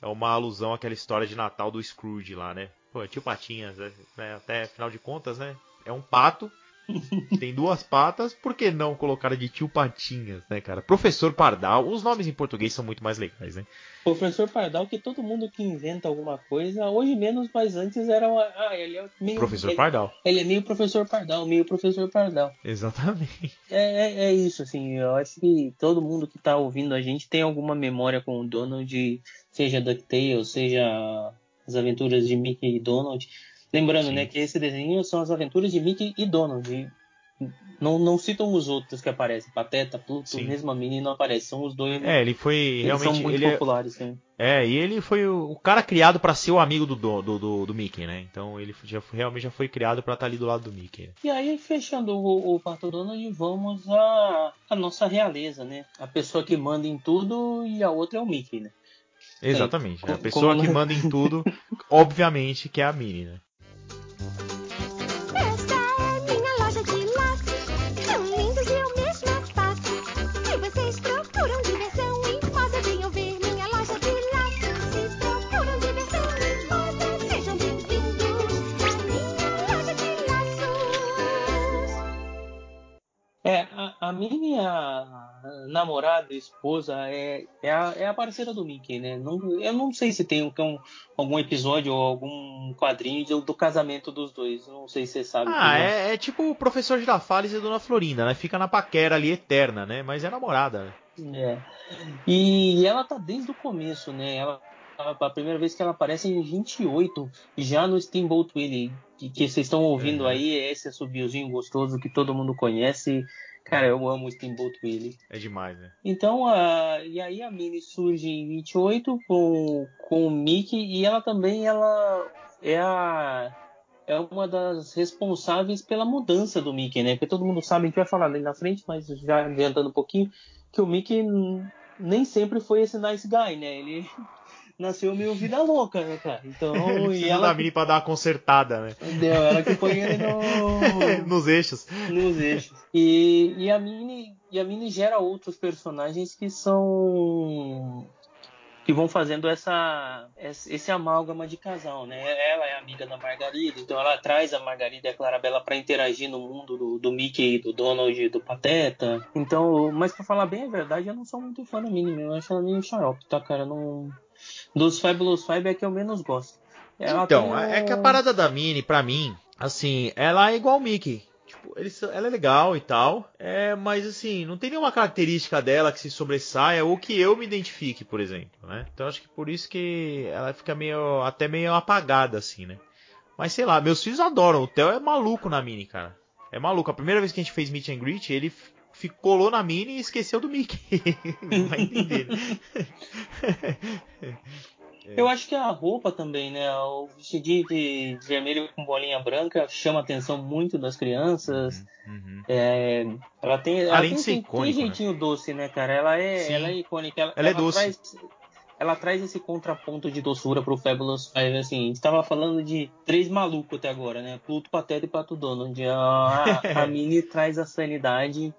é uma alusão àquela história de Natal do Scrooge lá, né? Pô, Tio Patinhas, né? até afinal de contas, né? É um pato tem duas patas, por que não colocar de tio Patinhas, né, cara? Professor Pardal, os nomes em português são muito mais legais, né? Professor Pardal, que todo mundo que inventa alguma coisa, hoje menos, mas antes era uma, ah, ele é meio Professor ele, Pardal. Ele é meio Professor Pardal, meio Professor Pardal. Exatamente. É, é, é isso, assim, eu acho que todo mundo que tá ouvindo a gente tem alguma memória com o Donald, seja DuckTales, seja as aventuras de Mickey e Donald Lembrando, Sim. né, que esse desenho são as aventuras de Mickey e Donald. E não, não citam os outros que aparecem. Pateta, Pluto, Sim. mesmo a Minnie não aparece. São os dois. É, ele foi eles realmente. São muito ele é populares, é, é, e ele foi o, cara criado para ser o amigo do, do, do, do, Mickey, né? Então ele já foi, realmente já foi criado para estar tá ali do lado do Mickey. E aí, fechando o, o Pato Donald, vamos a, a nossa realeza, né? A pessoa que manda em tudo e a outra é o Mickey, né? Exatamente. É, a pessoa que manda em tudo, obviamente, que é a Minnie, né? A minha namorada, esposa, é, é, a, é a parceira do Mickey, né? Não, eu não sei se tem um, algum episódio ou algum quadrinho do, do casamento dos dois. Não sei se você sabe. Ah, é, é, tipo o professor Girafales e a Dona Florinda, né? Fica na paquera ali eterna, né? Mas é namorada. É. E ela tá desde o começo, né? Ela a primeira vez que ela aparece em 28, já no Steamboat Willie, que, que vocês estão ouvindo é. aí, esse assobiozinho gostoso que todo mundo conhece. Cara, eu amo o Steamboat Willie. É demais, né? Então, a, e aí a Minnie surge em 28 com, com o Mickey e ela também ela é a é uma das responsáveis pela mudança do Mickey, né? Porque todo mundo sabe, a gente vai falar ali na frente, mas já adiantando um pouquinho, que o Mickey nem sempre foi esse nice guy, né? Ele nasceu meio vida louca, né, cara? Então, e ela. da Mini pra dar uma consertada, né? Deu, ela que põe ele no... nos eixos. Nos eixos. E, e, a Mini, e a Mini gera outros personagens que são. que vão fazendo essa, esse amálgama de casal, né? Ela é amiga da Margarida, então ela traz a Margarida e a Clarabella para interagir no mundo do, do Mickey, do Donald, do Pateta. Então, mas para falar bem a verdade, eu não sou muito fã da Mini, eu acho ela meio xarope, tá, cara? Não dos Fabulous Five é que eu menos gosto. Ela então, é que a parada da Minnie, pra mim, assim, ela é igual o Mickey. Tipo, ele, ela é legal e tal, é, mas assim, não tem nenhuma característica dela que se sobressaia ou que eu me identifique, por exemplo, né? Então acho que por isso que ela fica meio, até meio apagada, assim, né? Mas sei lá, meus filhos adoram. O Theo é maluco na Mini, cara. É maluco. A primeira vez que a gente fez meet and greet, ele ficou, colou na Mini e esqueceu do Mickey. Não vai entender. Né? Eu acho que a roupa também, né? O vestidinho de vermelho com bolinha branca chama a atenção muito das crianças. Uhum. É, ela tem, ela Além tem, de ser icônico, tem jeitinho doce, né, cara? Ela é, Sim. ela é icônica. Ela, Ela é doce. Traz, ela traz esse contraponto de doçura pro Fabulous Five. Assim, a gente tava falando de três malucos até agora, né? Pluto, Pateta e Pato Donald. A, a Minnie traz a sanidade.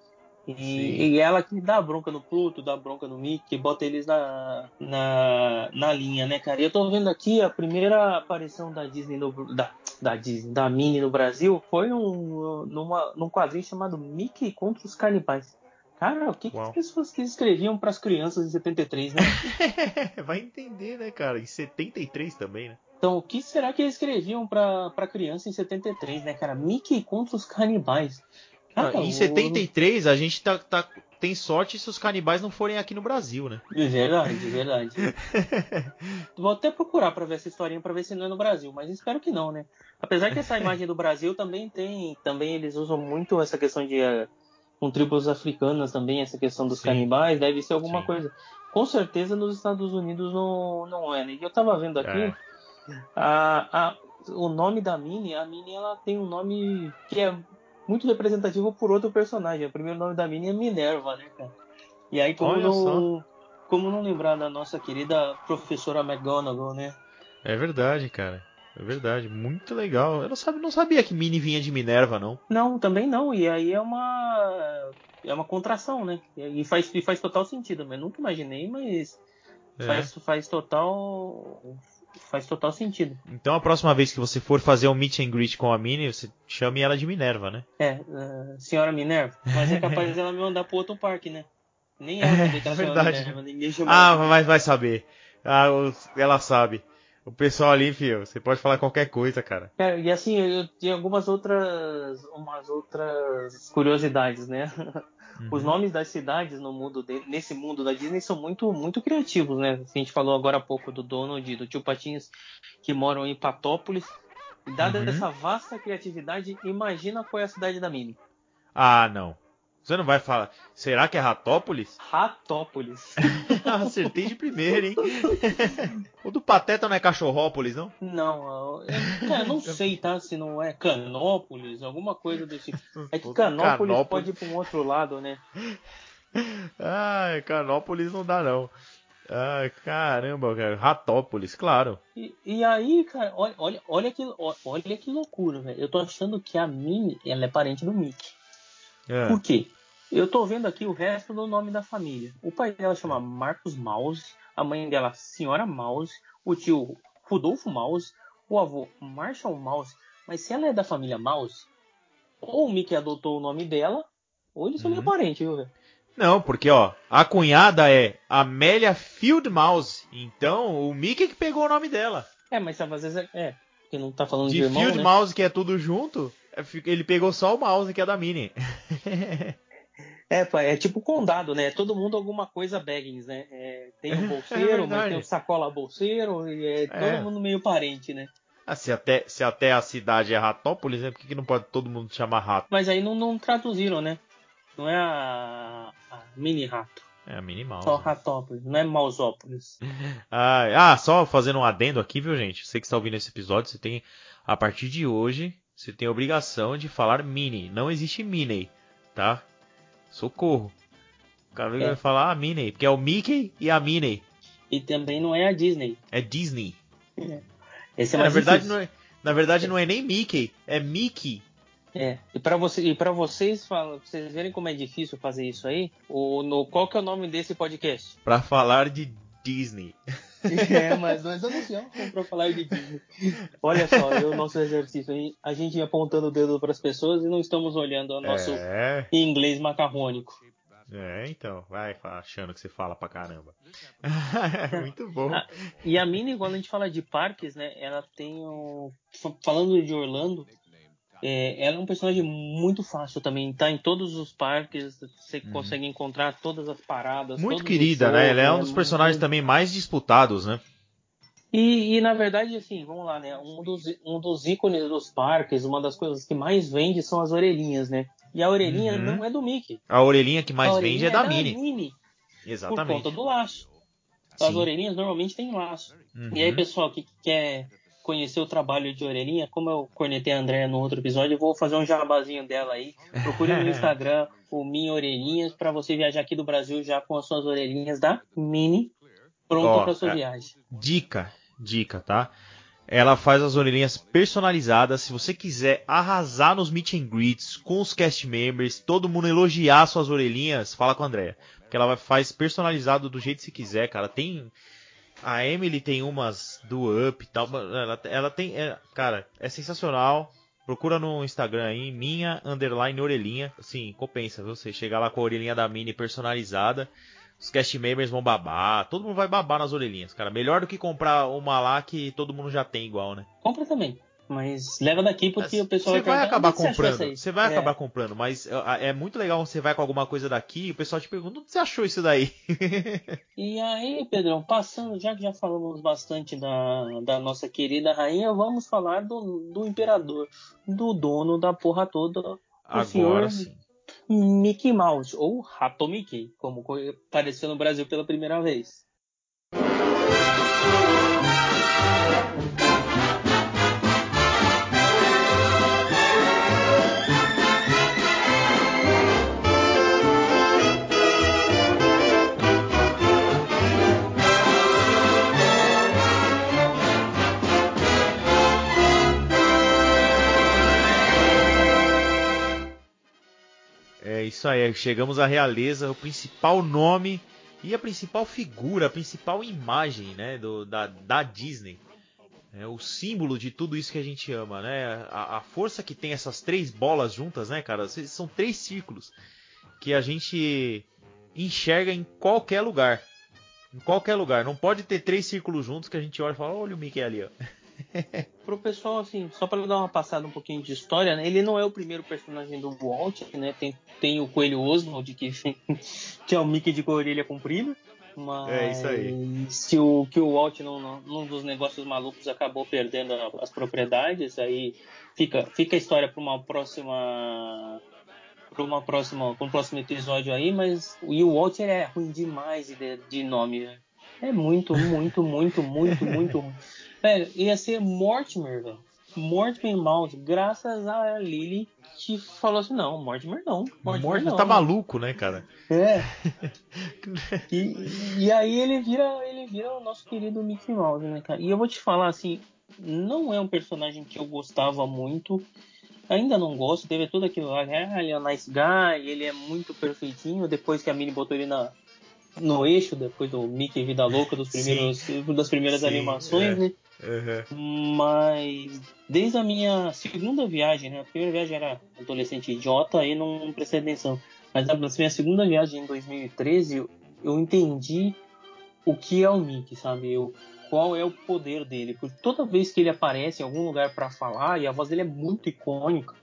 E, e ela que dá bronca no Pluto, dá bronca no Mickey, bota eles na, na, na linha, né, cara? E eu tô vendo aqui a primeira aparição da Disney no, da, da Disney, da Minnie no Brasil foi num, numa, num quadrinho chamado Mickey contra os Canibais. Cara, o que, que as pessoas que escreviam para as crianças em 73, né? Vai entender, né, cara? Em 73 também, né? Então, o que será que eles escreviam pra, pra criança em 73, né, cara? Mickey contra os canibais. Ah, em o- 73, a gente tá, tá- tem sorte se os canibais não forem aqui no Brasil, né? De verdade, de verdade. Vou até procurar pra ver essa historinha pra ver se não é no Brasil, mas espero que não, né? Apesar que essa imagem do Brasil também tem, também eles usam muito essa questão de eh, com tribos africanas também essa questão dos Sim. canibais, deve ser alguma Sim. coisa. Com certeza nos Estados Unidos não, não é, né? Eu tava vendo aqui, É. a, a, o nome da Minnie, a Minnie ela tem um nome que é muito representativo por outro personagem. O primeiro nome da Minnie é Minerva, né, cara? E aí, como Olha não, como não lembrar da nossa querida professora McGonagall, né? É verdade, cara. É verdade. Muito legal. Eu não, sabe, não sabia que Mini vinha de Minerva, não. Não, também não. E aí é uma é uma contração, né? E faz, e faz total sentido. Mas nunca imaginei, mas É. faz, faz total faz total sentido. Então a próxima vez que você for fazer um meet and greet com a Mini, você chame ela de Minerva, né? É, eh, senhora Minerva, mas é capaz dela me mandar pro outro parque, né? Nem ela É chama verdade. Minerva, ninguém chama Ah, ela. mas vai saber. Ah, ela sabe. O pessoal ali, filho, você pode falar qualquer coisa, cara. Cara, e assim, eu tinha algumas outras umas outras curiosidades, né? Os Uhum. nomes das cidades no mundo de- nesse mundo da Disney são muito muito criativos, né? A gente falou agora há pouco do Donald e do Tio Patinhas que moram em Patópolis. E dada Uhum. essa vasta criatividade, imagina qual é a cidade da Minnie. Ah, não. Você não vai falar. Será que é Ratópolis? Ratópolis. Acertei de primeira, hein? o do Pateta não é Cachorrópolis, não? Não, eu, cara, eu não sei, tá? Se não é Canópolis, alguma coisa desse tipo. É que Canópolis, Canópolis. pode ir para um outro lado, né? Ai, Canópolis não dá, não. Ai, caramba, cara. Ratópolis, claro. E, e aí, cara, olha, olha, olha, que, olha que loucura, velho. Eu tô achando que a Minnie, ela é parente do Mickey. É. Por quê? Eu tô vendo aqui o resto do nome da família. O pai dela chama Marcos Mouse, a mãe dela Senhora Mouse, o tio Rudolfo Mouse, o avô Marshall Mouse. Mas se ela é da família Mouse, ou o Mickey adotou o nome dela, ou eles são Uhum. meio parentes, viu, velho? Não, porque, ó, a cunhada é Amélia Fieldmouse. Então, o Mickey que pegou o nome dela. É, mas às vezes é. É, porque não tá falando de, De irmão, Field né? Mouse, que é tudo junto, ele pegou só o mouse, que é da Minnie. É, é tipo condado, né? Todo mundo alguma coisa Baggins, né? É, tem o bolseiro, mas verdade. tem o sacola bolseiro, e é, É. todo mundo meio parente, né? Ah, se, até, se até a cidade é Ratópolis, né? Por que, que não pode todo mundo chamar rato? Mas aí não, não traduziram, né? Não é a, a mini rato, É a Minnie Mouse. só Ratópolis, não é Mausópolis. Ah, ah, só fazendo um adendo aqui, viu, gente? Você que está ouvindo esse episódio, você tem, a partir de hoje, você tem a obrigação de falar Minnie. Não existe Minnie, tá? Socorro. O cara É. vai falar a Minnie, porque é o Mickey e a Minnie. E também não é a Disney. É Disney. Esse É, é na verdade, difícil. não é, na verdade, não é nem Mickey, é Mickey. É. E para você, para vocês, pra vocês verem como é difícil fazer isso aí, o, no, qual que é o nome desse podcast? Pra falar de Disney. É, mas nós anunciamos para falar de Disney. Olha só, é o nosso exercício aí, a gente apontando o dedo para as pessoas e não estamos olhando o nosso É, inglês macarrônico. é, então, vai achando que você fala pra caramba. Muito bom. Ah, E a Minnie, quando a gente fala de parques, né, ela tem um... fa- Falando de Orlando, é, ela é um personagem muito fácil também. Tá em todos os parques, você consegue encontrar todas as paradas. Uhum. Muito querida, shows, né? Ela é um dos muito- personagens também mais disputados, né? E, e, na verdade, assim, vamos lá, né? Um dos, um dos ícones dos parques, uma das coisas que mais vende são as orelhinhas, né? E a orelhinha Uhum. não é do Mickey. A orelhinha que mais a vende orelhinha é da Minnie. Minnie, por Exatamente. conta do laço. as Sim. orelhinhas normalmente tem laço. Uhum. E aí, pessoal que quer conhecer o trabalho de orelhinha, como eu cornetei a Andréia no outro episódio, eu vou fazer um jabazinho dela aí. Procure no Instagram o Minha Orelhinhas para você viajar aqui do Brasil já com as suas orelhinhas da Mini pronta para sua é. viagem. Dica, dica, tá? Ela faz as orelhinhas personalizadas. Se você quiser arrasar nos meet and greets com os cast members, todo mundo elogiar suas orelhinhas, fala com a Andrea. Porque ela faz personalizado do jeito que você quiser, cara. Tem. A Emily tem umas do Up e tal. Ela, ela tem. é, cara, é sensacional. Procura no Instagram aí, minha underline orelhinha. Assim, compensa, viu? Você chegar lá com a orelhinha da Mini personalizada. Os cast members vão babar, todo mundo vai babar nas orelhinhas, cara. Melhor do que comprar uma lá que todo mundo já tem igual, né? Compra também. Mas leva daqui porque o pessoal vai perguntar, acabar "Onde você achou essa comprando, aí?" você vai É. acabar comprando, mas é, é muito legal você vai com alguma coisa daqui e o pessoal te pergunta, onde você achou isso daí? E aí, Pedrão, passando, já que já falamos bastante da, da nossa querida rainha, vamos falar do, do imperador, do dono da porra toda, o Agora senhor sim. Mickey Mouse, ou Rato Mickey, como co- apareceu no Brasil pela primeira vez. É isso aí, chegamos à realeza, o principal nome e a principal figura, a principal imagem, né, do, da, da Disney. É o símbolo de tudo isso que a gente ama, né? A, a força que tem essas três bolas juntas, né, cara? São três círculos que a gente enxerga em qualquer lugar. Em qualquer lugar. Não pode ter três círculos juntos que a gente olha e fala, olha o Mickey ali, ó. Pro pessoal, assim, só para dar uma passada um pouquinho de história, né? Ele não é o primeiro personagem do Walt, né? Tem, tem o Coelho Oswald, que, que é o Mickey de orelha comprida. Mas É isso aí. Se o, que o Walt, num, num- dos negócios malucos, acabou perdendo as propriedades, aí fica, fica a história para uma próxima. Para uma próxima, pra um próximo episódio aí, mas e o Walt ele é ruim demais de, de nome. né? É muito, muito, muito, muito, muito ruim. Velho, ia ser Mortimer, velho. Mortimer Mouse, graças a Lily que falou assim, não, Mortimer não. Mortimer, Morte não. tá maluco, né, cara? É. E, e aí ele vira, ele vira o nosso querido Mickey Mouse, né, cara? E eu vou te falar assim, não é um personagem que eu gostava muito. Ainda não gosto, teve tudo aquilo lá, ah, ele é um nice guy, ele é muito perfeitinho, depois que a Minnie botou ele na, no eixo, depois do Mickey Vida Louca, dos primeiros, das primeiras Sim, animações, é. né? Mas desde a minha segunda viagem, né? A primeira viagem era adolescente idiota e não prestei atenção. Mas na minha segunda viagem em 2013, eu, entendi o que é o Mickey, sabe? Eu, qual é o poder dele. Porque toda vez que ele aparece em algum lugar pra falar, e a voz dele é muito icônica,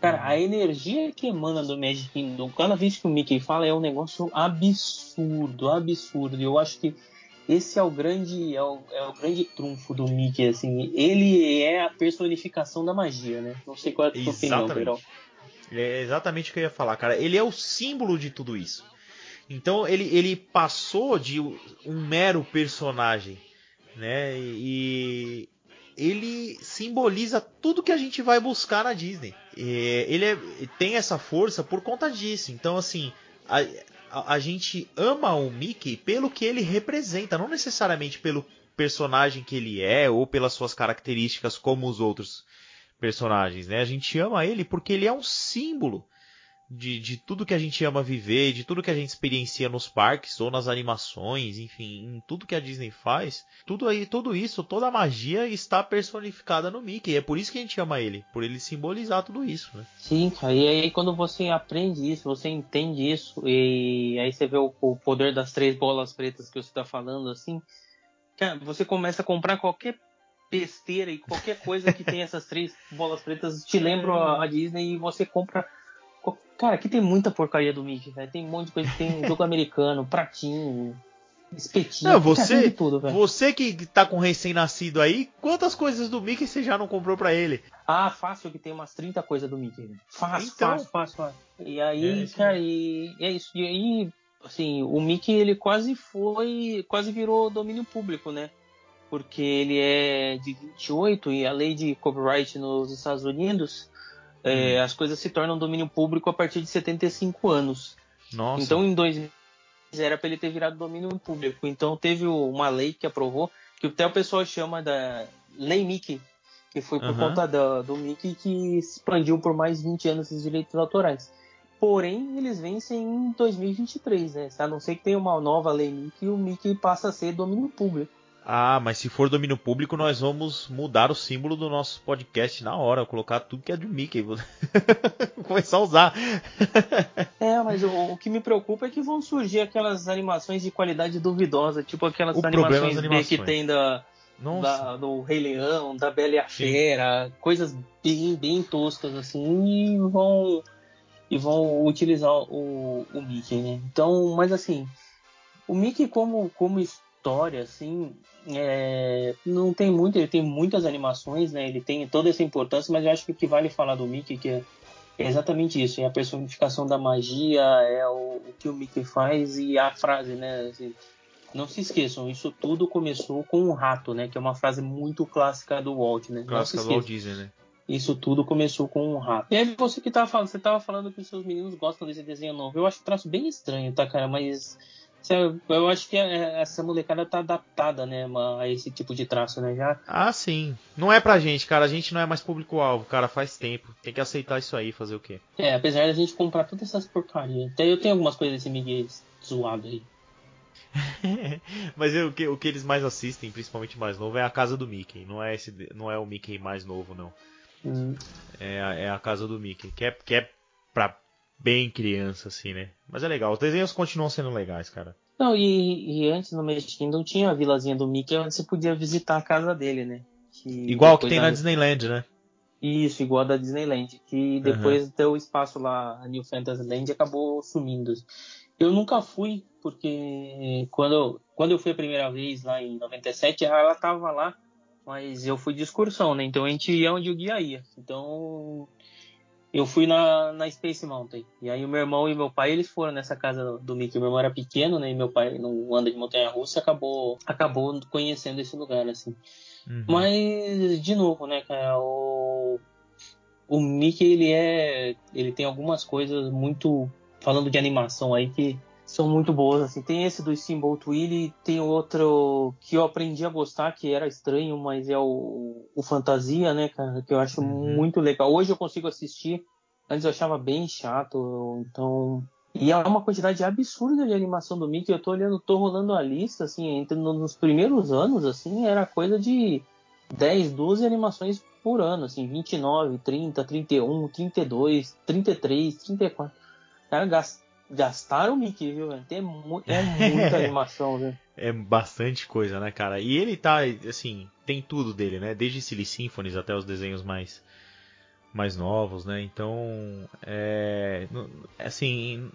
cara, a energia que emana do Magic Kingdom, cada vez que o Mickey fala, é um negócio absurdo, absurdo. E eu acho que esse é o grande é o, é o grande trunfo do Mickey assim ele é a personificação da magia né não sei qual é a tua opinião. Perão. É exatamente o que eu ia falar, cara. Ele é o símbolo de tudo isso. Então ele, ele passou de um mero personagem, né? E ele simboliza tudo que a gente vai buscar na Disney. E ele é- tem essa força por conta disso. Então, assim, a, a, gente ama o Mickey pelo que ele representa, não necessariamente pelo personagem que ele é ou pelas suas características como os outros personagens, né? A gente ama ele porque ele é um símbolo de, de tudo que a gente ama viver, de tudo que a gente experiencia nos parques ou nas animações, enfim, em tudo que a Disney faz. Tudo aí, tudo isso, toda a magia está personificada no Mickey. É por isso que a gente ama ele, por ele simbolizar tudo isso, né? sim cara e aí quando você aprende isso você entende isso e aí você vê o, o poder das três bolas pretas que você está falando assim cara, você começa a comprar qualquer besteira e qualquer coisa que tem essas três bolas pretas te lembra a, Disney e você compra co- Cara, aqui tem muita porcaria do Mickey, velho. Tem um monte de coisa. Tem jogo americano, pratinho, espetinho. Não, você, tudo, velho. você que tá com recém-nascido aí, quantas coisas do Mickey você já não comprou pra ele? Ah, fácil que tem umas 30 coisas do Mickey. velho. Fácil, Então. fácil, fácil, fácil. E aí, É cara, e, e é isso. E aí, assim, o Mickey ele quase foi, quase virou domínio público, né? Porque ele é de 28 e a lei de copyright nos Estados Unidos, é, as coisas se tornam domínio público a partir de 75 anos. Nossa. Então em 2000 era para ele ter virado domínio público. Então teve uma lei que aprovou, que até o pessoal chama da Lei Mickey, que foi por Aham. conta da- do Mickey que expandiu por mais 20 anos esses direitos autorais. Porém, eles vencem em 2023, né? A não ser que tenha uma nova lei Mickey, o Mickey passa a ser domínio público. Ah, mas se for domínio público, nós vamos mudar o símbolo do nosso podcast na hora, colocar tudo que é de Mickey. Vou começar a usar. É, mas o, o que me preocupa é que vão surgir aquelas animações de qualidade duvidosa, tipo aquelas O problema é animações, animações. que tem da, da- do Rei Leão, da Bela e a Fera, coisas bem, bem toscas assim, e vão e vão utilizar o, o Mickey, né? Então, mas assim, o Mickey como como história assim, é, não tem muito, ele tem muitas animações, né? Ele tem toda essa importância, mas eu acho que o que vale falar do Mickey que é é exatamente isso, é a personificação da magia, é o, o que o Mickey faz e a frase, né? assim, não se esqueçam, isso tudo começou com um rato, né? Que é uma frase muito clássica do Walt, né? Clássica do Walt. Disney, né? Isso tudo começou com um rato. E aí você que tava falando, você tava falando que os seus meninos gostam desse desenho novo. Eu acho o traço bem estranho, tá, cara? Mas eu acho que é- essa molecada tá adaptada, né, a esse tipo de traço, né? Já Ah, sim. Não é pra gente, cara. A gente não é mais público-alvo, cara. Faz tempo. Tem que aceitar isso aí, fazer o quê? É, apesar da gente comprar todas essas porcarias. Até eu tenho algumas coisas desse Miguel zoado aí. Mas é o que, o que eles mais assistem, principalmente mais novo, é a casa do Mickey. Não é, esse, não é o Mickey mais novo, não. Hum. É, a- é a casa do Mickey. Que é, que é pra bem criança, assim, né? Mas é legal. Os desenhos continuam sendo legais, cara. Não, e, e antes no Magic Kingdom tinha a vilazinha do Mickey onde você podia visitar a casa dele, né? Que Igual que tem na Disneyland, né? Isso, igual a da Disneyland. Que depois deu o espaço lá, a New Fantasyland, acabou sumindo. Eu nunca fui, porque quando eu, quando eu fui a primeira vez lá em 97, ela tava lá, mas eu fui de excursão, né? Então a gente ia onde o guia ia. Então eu fui na, na Space Mountain. E aí o meu irmão e meu pai, eles foram nessa casa do- Mickey. Meu irmão era pequeno, né? E meu pai não anda de montanha-russa, acabou acabou conhecendo esse lugar, assim. Uhum. Mas, de novo, né, cara, o, o Mickey, ele é. Ele tem algumas coisas muito. Falando de animação aí que são muito boas, assim. Tem esse do Steamboat Willie, tem outro que eu aprendi a gostar, que era estranho, mas é o, o Fantasia, né, cara, que eu acho Uhum. muito legal. Hoje eu consigo assistir, antes eu achava bem chato, então. E é uma quantidade absurda de animação do Mickey. Eu tô olhando, tô rolando a lista, assim, entre nos primeiros anos, assim, era coisa de 10, 12 animações por ano, assim, 29, 30, 31, 32, 33, 34. Cara, gas- gastaram o Mickey, viu, velho? Tem mu- é muita animação, viu? É bastante coisa, né, cara? E ele tá, assim, tem tudo dele, né? Desde Silly Symphonies até os desenhos mais mais novos, né? Então, é, assim,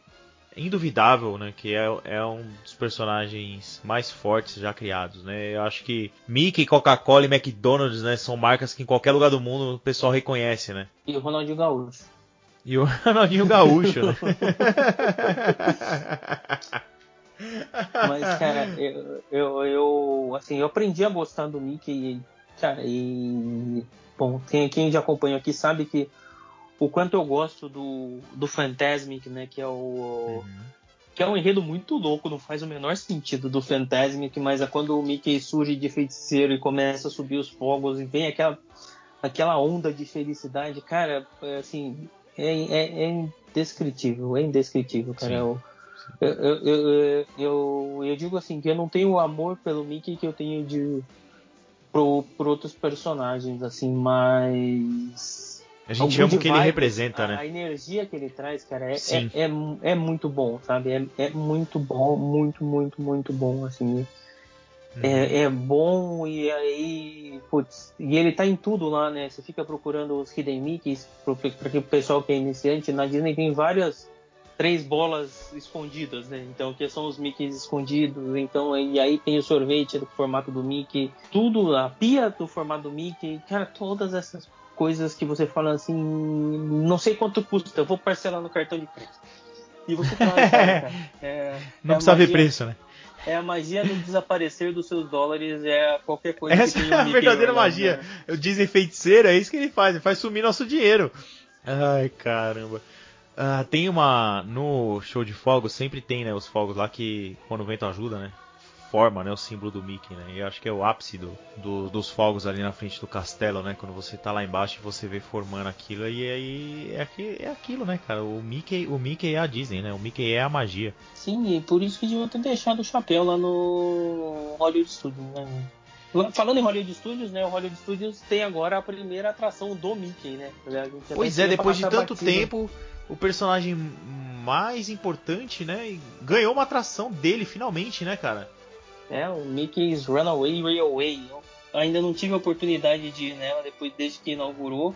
é induvidável, né, que é, é um dos personagens mais fortes já criados, né? Eu acho que Mickey, Coca-Cola e McDonald's, né, são marcas que em qualquer lugar do mundo o pessoal reconhece, né? E o Ronaldinho Gaúcho. E o Ronaldinho Gaúcho, né? Mas, cara, eu, eu, eu, assim, eu aprendi a gostar do Mickey, cara, e. Bom, quem, quem já acompanha aqui sabe que o quanto eu gosto do, do Fantasmic, né? Que é o. Que é um enredo muito louco, não faz o menor sentido do Fantasmic, mas é quando o Mickey surge de feiticeiro e começa a subir os fogos e vem aquela, aquela onda de felicidade, cara, é, assim, é, é, é indescritível, é indescritível, cara. Eu, eu, eu, eu, digo assim, que eu não tenho o amor pelo Mickey que eu tenho de por, por outros personagens, assim, mas. A gente ama o que ele representa, né? A energia que ele traz, cara, é, é, é, é muito bom, sabe? É, é muito bom, muito, muito, muito bom, assim. Uhum. É, é bom e aí, putz, e ele tá em tudo lá, né? Você fica procurando os Hidden Mickeys, pra que o pessoal que é iniciante, na Disney tem várias, três bolas escondidas, né? Então, que são os Mickeys escondidos, então, e aí tem o sorvete do formato do Mickey, tudo, a pia do formato do Mickey, cara, todas essas coisas que você fala assim, não sei quanto custa, eu vou parcelar no cartão de crédito. E você traz, cara. É, Não é precisa ver preço, né? É a magia do desaparecer dos seus dólares, é qualquer coisa Essa que é a verdadeira magia. né? O Disney feiticeiro é isso que ele faz, ele faz sumir nosso dinheiro. Ai, caramba. Ah, tem uma. No show de fogos, sempre tem, né? Os fogos lá que, quando o vento ajuda, né? Forma, né? O símbolo do Mickey, né? E eu acho que é o ápice do, do- dos fogos ali na frente do castelo, né? Quando você tá lá embaixo e você vê formando aquilo. E aí é, é aquilo, né, cara? O Mickey, o Mickey é a Disney, né? O Mickey é a magia. Sim, e por isso que deviam ter deixado o chapéu lá no Hollywood Studios, né? Falando em Hollywood Studios, né? O Hollywood Studios tem agora a primeira atração do Mickey, né? Gente até Pois é, depois de tanto batido. tempo, o personagem mais importante, né? Ganhou uma atração dele finalmente, né, cara? É, o Mickey's Runaway Railway. Eu ainda não tive a oportunidade de ir nela depois desde que inaugurou.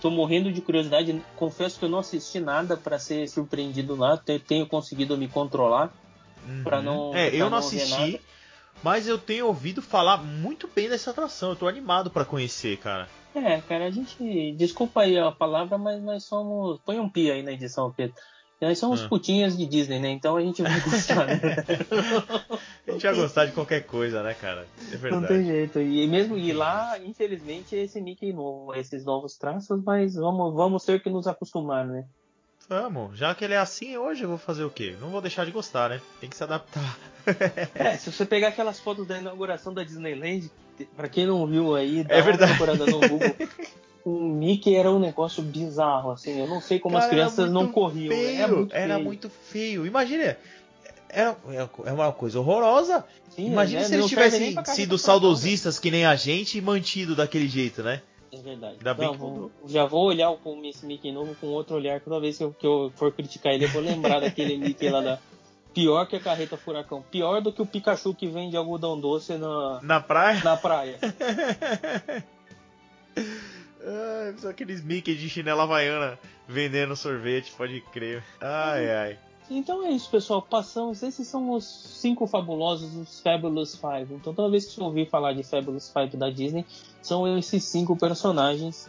Tô morrendo de curiosidade. Confesso que eu não assisti nada para ser surpreendido lá. Te- Tenho conseguido me controlar para não. É, pra eu não ver assisti, nada. mas eu tenho ouvido falar muito bem dessa atração. Eu tô animado pra conhecer, cara. É, cara, a gente. Desculpa aí a palavra, mas nós somos. Põe um pi aí na edição, Pedro. Nós somos Ah. putinhas de Disney, né? Então a gente vai gostar, né? A gente vai gostar de qualquer coisa, né, cara? É Não tem verdade. jeito. E mesmo e lá, infelizmente, é esse Mickey novo, esses novos traços, mas vamos, vamos ter que nos acostumar, né? Vamos, já que ele é assim hoje, eu vou fazer o quê? Não vou deixar de gostar, né? Tem que se adaptar. É, se você pegar aquelas fotos da inauguração da Disneyland, pra quem não viu aí, dá É verdade. uma procurada no Google. O Mickey era um negócio bizarro, assim. Eu não sei como as Cara, era crianças não corriam. né? Feio, É muito era feio. muito feio. Imagina, era, é uma coisa horrorosa. Sim, Imagina né? se eles tivessem sido saudosistas que nem a gente e mantido daquele jeito, né? É verdade. Ainda que vou- já vou olhar o esse Mickey novo com outro olhar. Toda vez que eu, que eu for criticar ele, eu vou lembrar daquele Mickey lá da. Pior que a carreta furacão. Pior do que o Pikachu que vende algodão doce na, Na praia. na praia. Só aqueles Mickey de chinela havaiana vendendo sorvete, pode crer. Ai, ai. Então é isso, pessoal. Passamos. Esses são os cinco fabulosos, os Fabulous Five. Então toda vez que você ouvir falar de Fabulous Five da Disney, são esses cinco personagens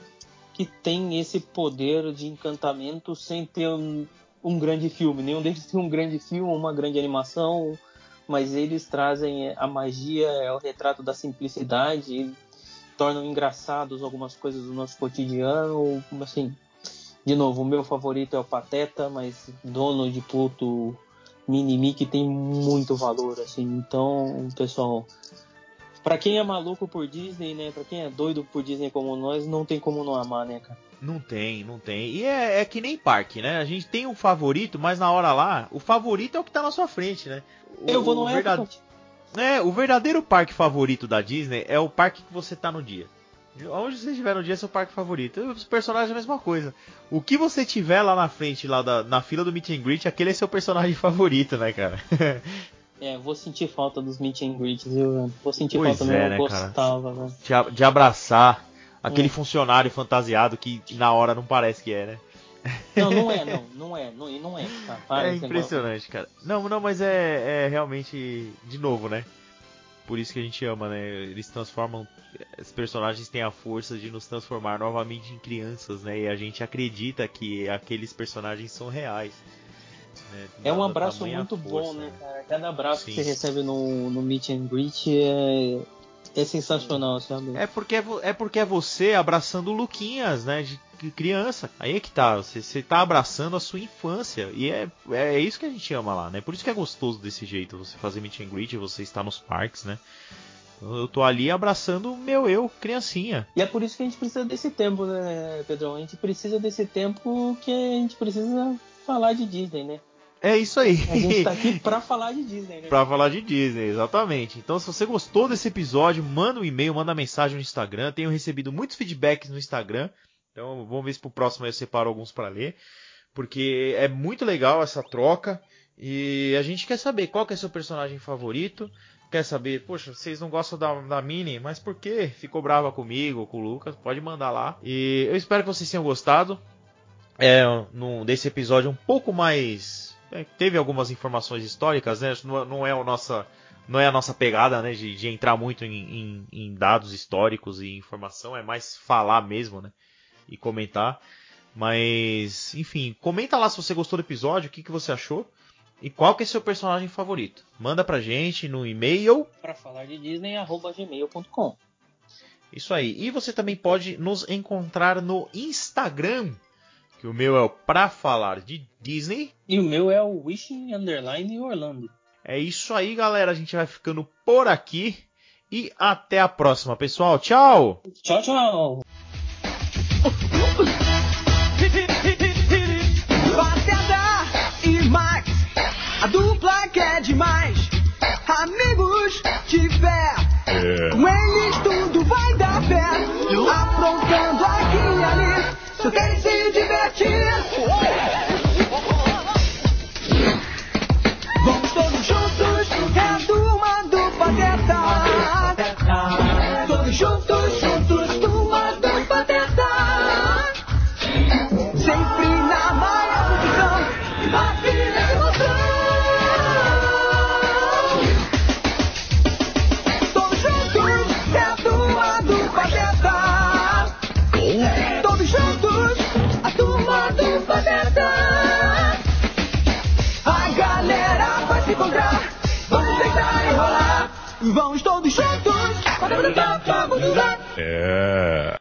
que têm esse poder de encantamento sem ter um, um grande filme. Nenhum deles tem um grande filme, uma grande animação, mas eles trazem a magia, é o retrato da simplicidade, tornam engraçados algumas coisas do nosso cotidiano, assim, de novo, o meu favorito é o Pateta, mas Dono de Pluto Mini Mickey tem muito valor, assim. Então, pessoal, pra quem é maluco por Disney, né? Pra quem é doido por Disney como nós, não tem como não amar, né, cara? Não tem, não tem. E é, é que nem parque, né? A gente tem um favorito, mas na hora lá, o favorito é o que tá na sua frente, né? O, Eu vou no verdade- Epcot. É, o verdadeiro parque favorito da Disney é o parque que você tá no dia. Onde você estiver no dia é seu parque favorito. Os personagens é a mesma coisa. O que você tiver lá na frente, lá da- na fila do meet and greet, aquele é seu personagem favorito, né, cara? É, vou sentir falta dos meet and greets, viu? Vou sentir Pois falta é, mesmo, né, eu gostava, de, abraçar aquele Hum. funcionário fantasiado que na hora não parece que é, né? Não, não é, não. Não é, não, não é. Tá, para é impressionante, cara. Não, não, mas é, é realmente de novo, né? Por isso que a gente ama, né? Eles transformam. Os personagens têm a força de nos transformar novamente em crianças, né? E a gente acredita que aqueles personagens são reais. né? É um abraço muito força, bom, né, cara? Cada abraço Sim. que você recebe no, no meet and greet é, é sensacional, sabe? É porque é, é porque é você abraçando o Luquinhas, né? De criança. Aí é que tá. Você, você tá abraçando a sua infância. E é, é isso que a gente ama lá, né? Por isso que é gostoso desse jeito. Você fazer meet and greet, você estar nos parques, né? Eu tô ali abraçando o meu eu, criancinha. E é por isso que a gente precisa desse tempo, né, Pedrão? A gente precisa desse tempo que a gente precisa falar de Disney, né? É isso aí. A gente tá aqui pra falar de Disney, né? Pra falar de Disney, exatamente. Então, se você gostou desse episódio, manda um e-mail, manda mensagem no Instagram. Tenho recebido muitos feedbacks no Instagram. Então, vamos ver se pro próximo eu separo alguns pra ler. Porque é muito legal essa troca. E a gente quer saber qual que é seu personagem favorito. Quer saber, poxa, vocês não gostam da, da Minnie, mas por que? Ficou brava comigo, com o Lucas? Pode mandar lá. E eu espero que vocês tenham gostado. É, no, desse episódio um pouco mais. É, teve algumas informações históricas, né? Não, é a nossa. Não é a nossa pegada, né? De, de entrar muito em, em- em dados históricos e informação, é mais falar mesmo, né? E comentar. Mas, enfim, comenta lá se você gostou do episódio, o que, que você achou e qual que é seu personagem favorito. Manda pra gente no e-mail para falar de Disney gmail.com. Isso aí. E você também pode nos encontrar no Instagram, que o meu é o pra falar de Disney e o meu é o Wishing Underline Orlando. É isso aí, galera. A gente vai ficando por aqui e até a próxima, pessoal. Tchau. Tchau, tchau. e Max, a dupla que é demais. Amigos de fé, com eles se divertir.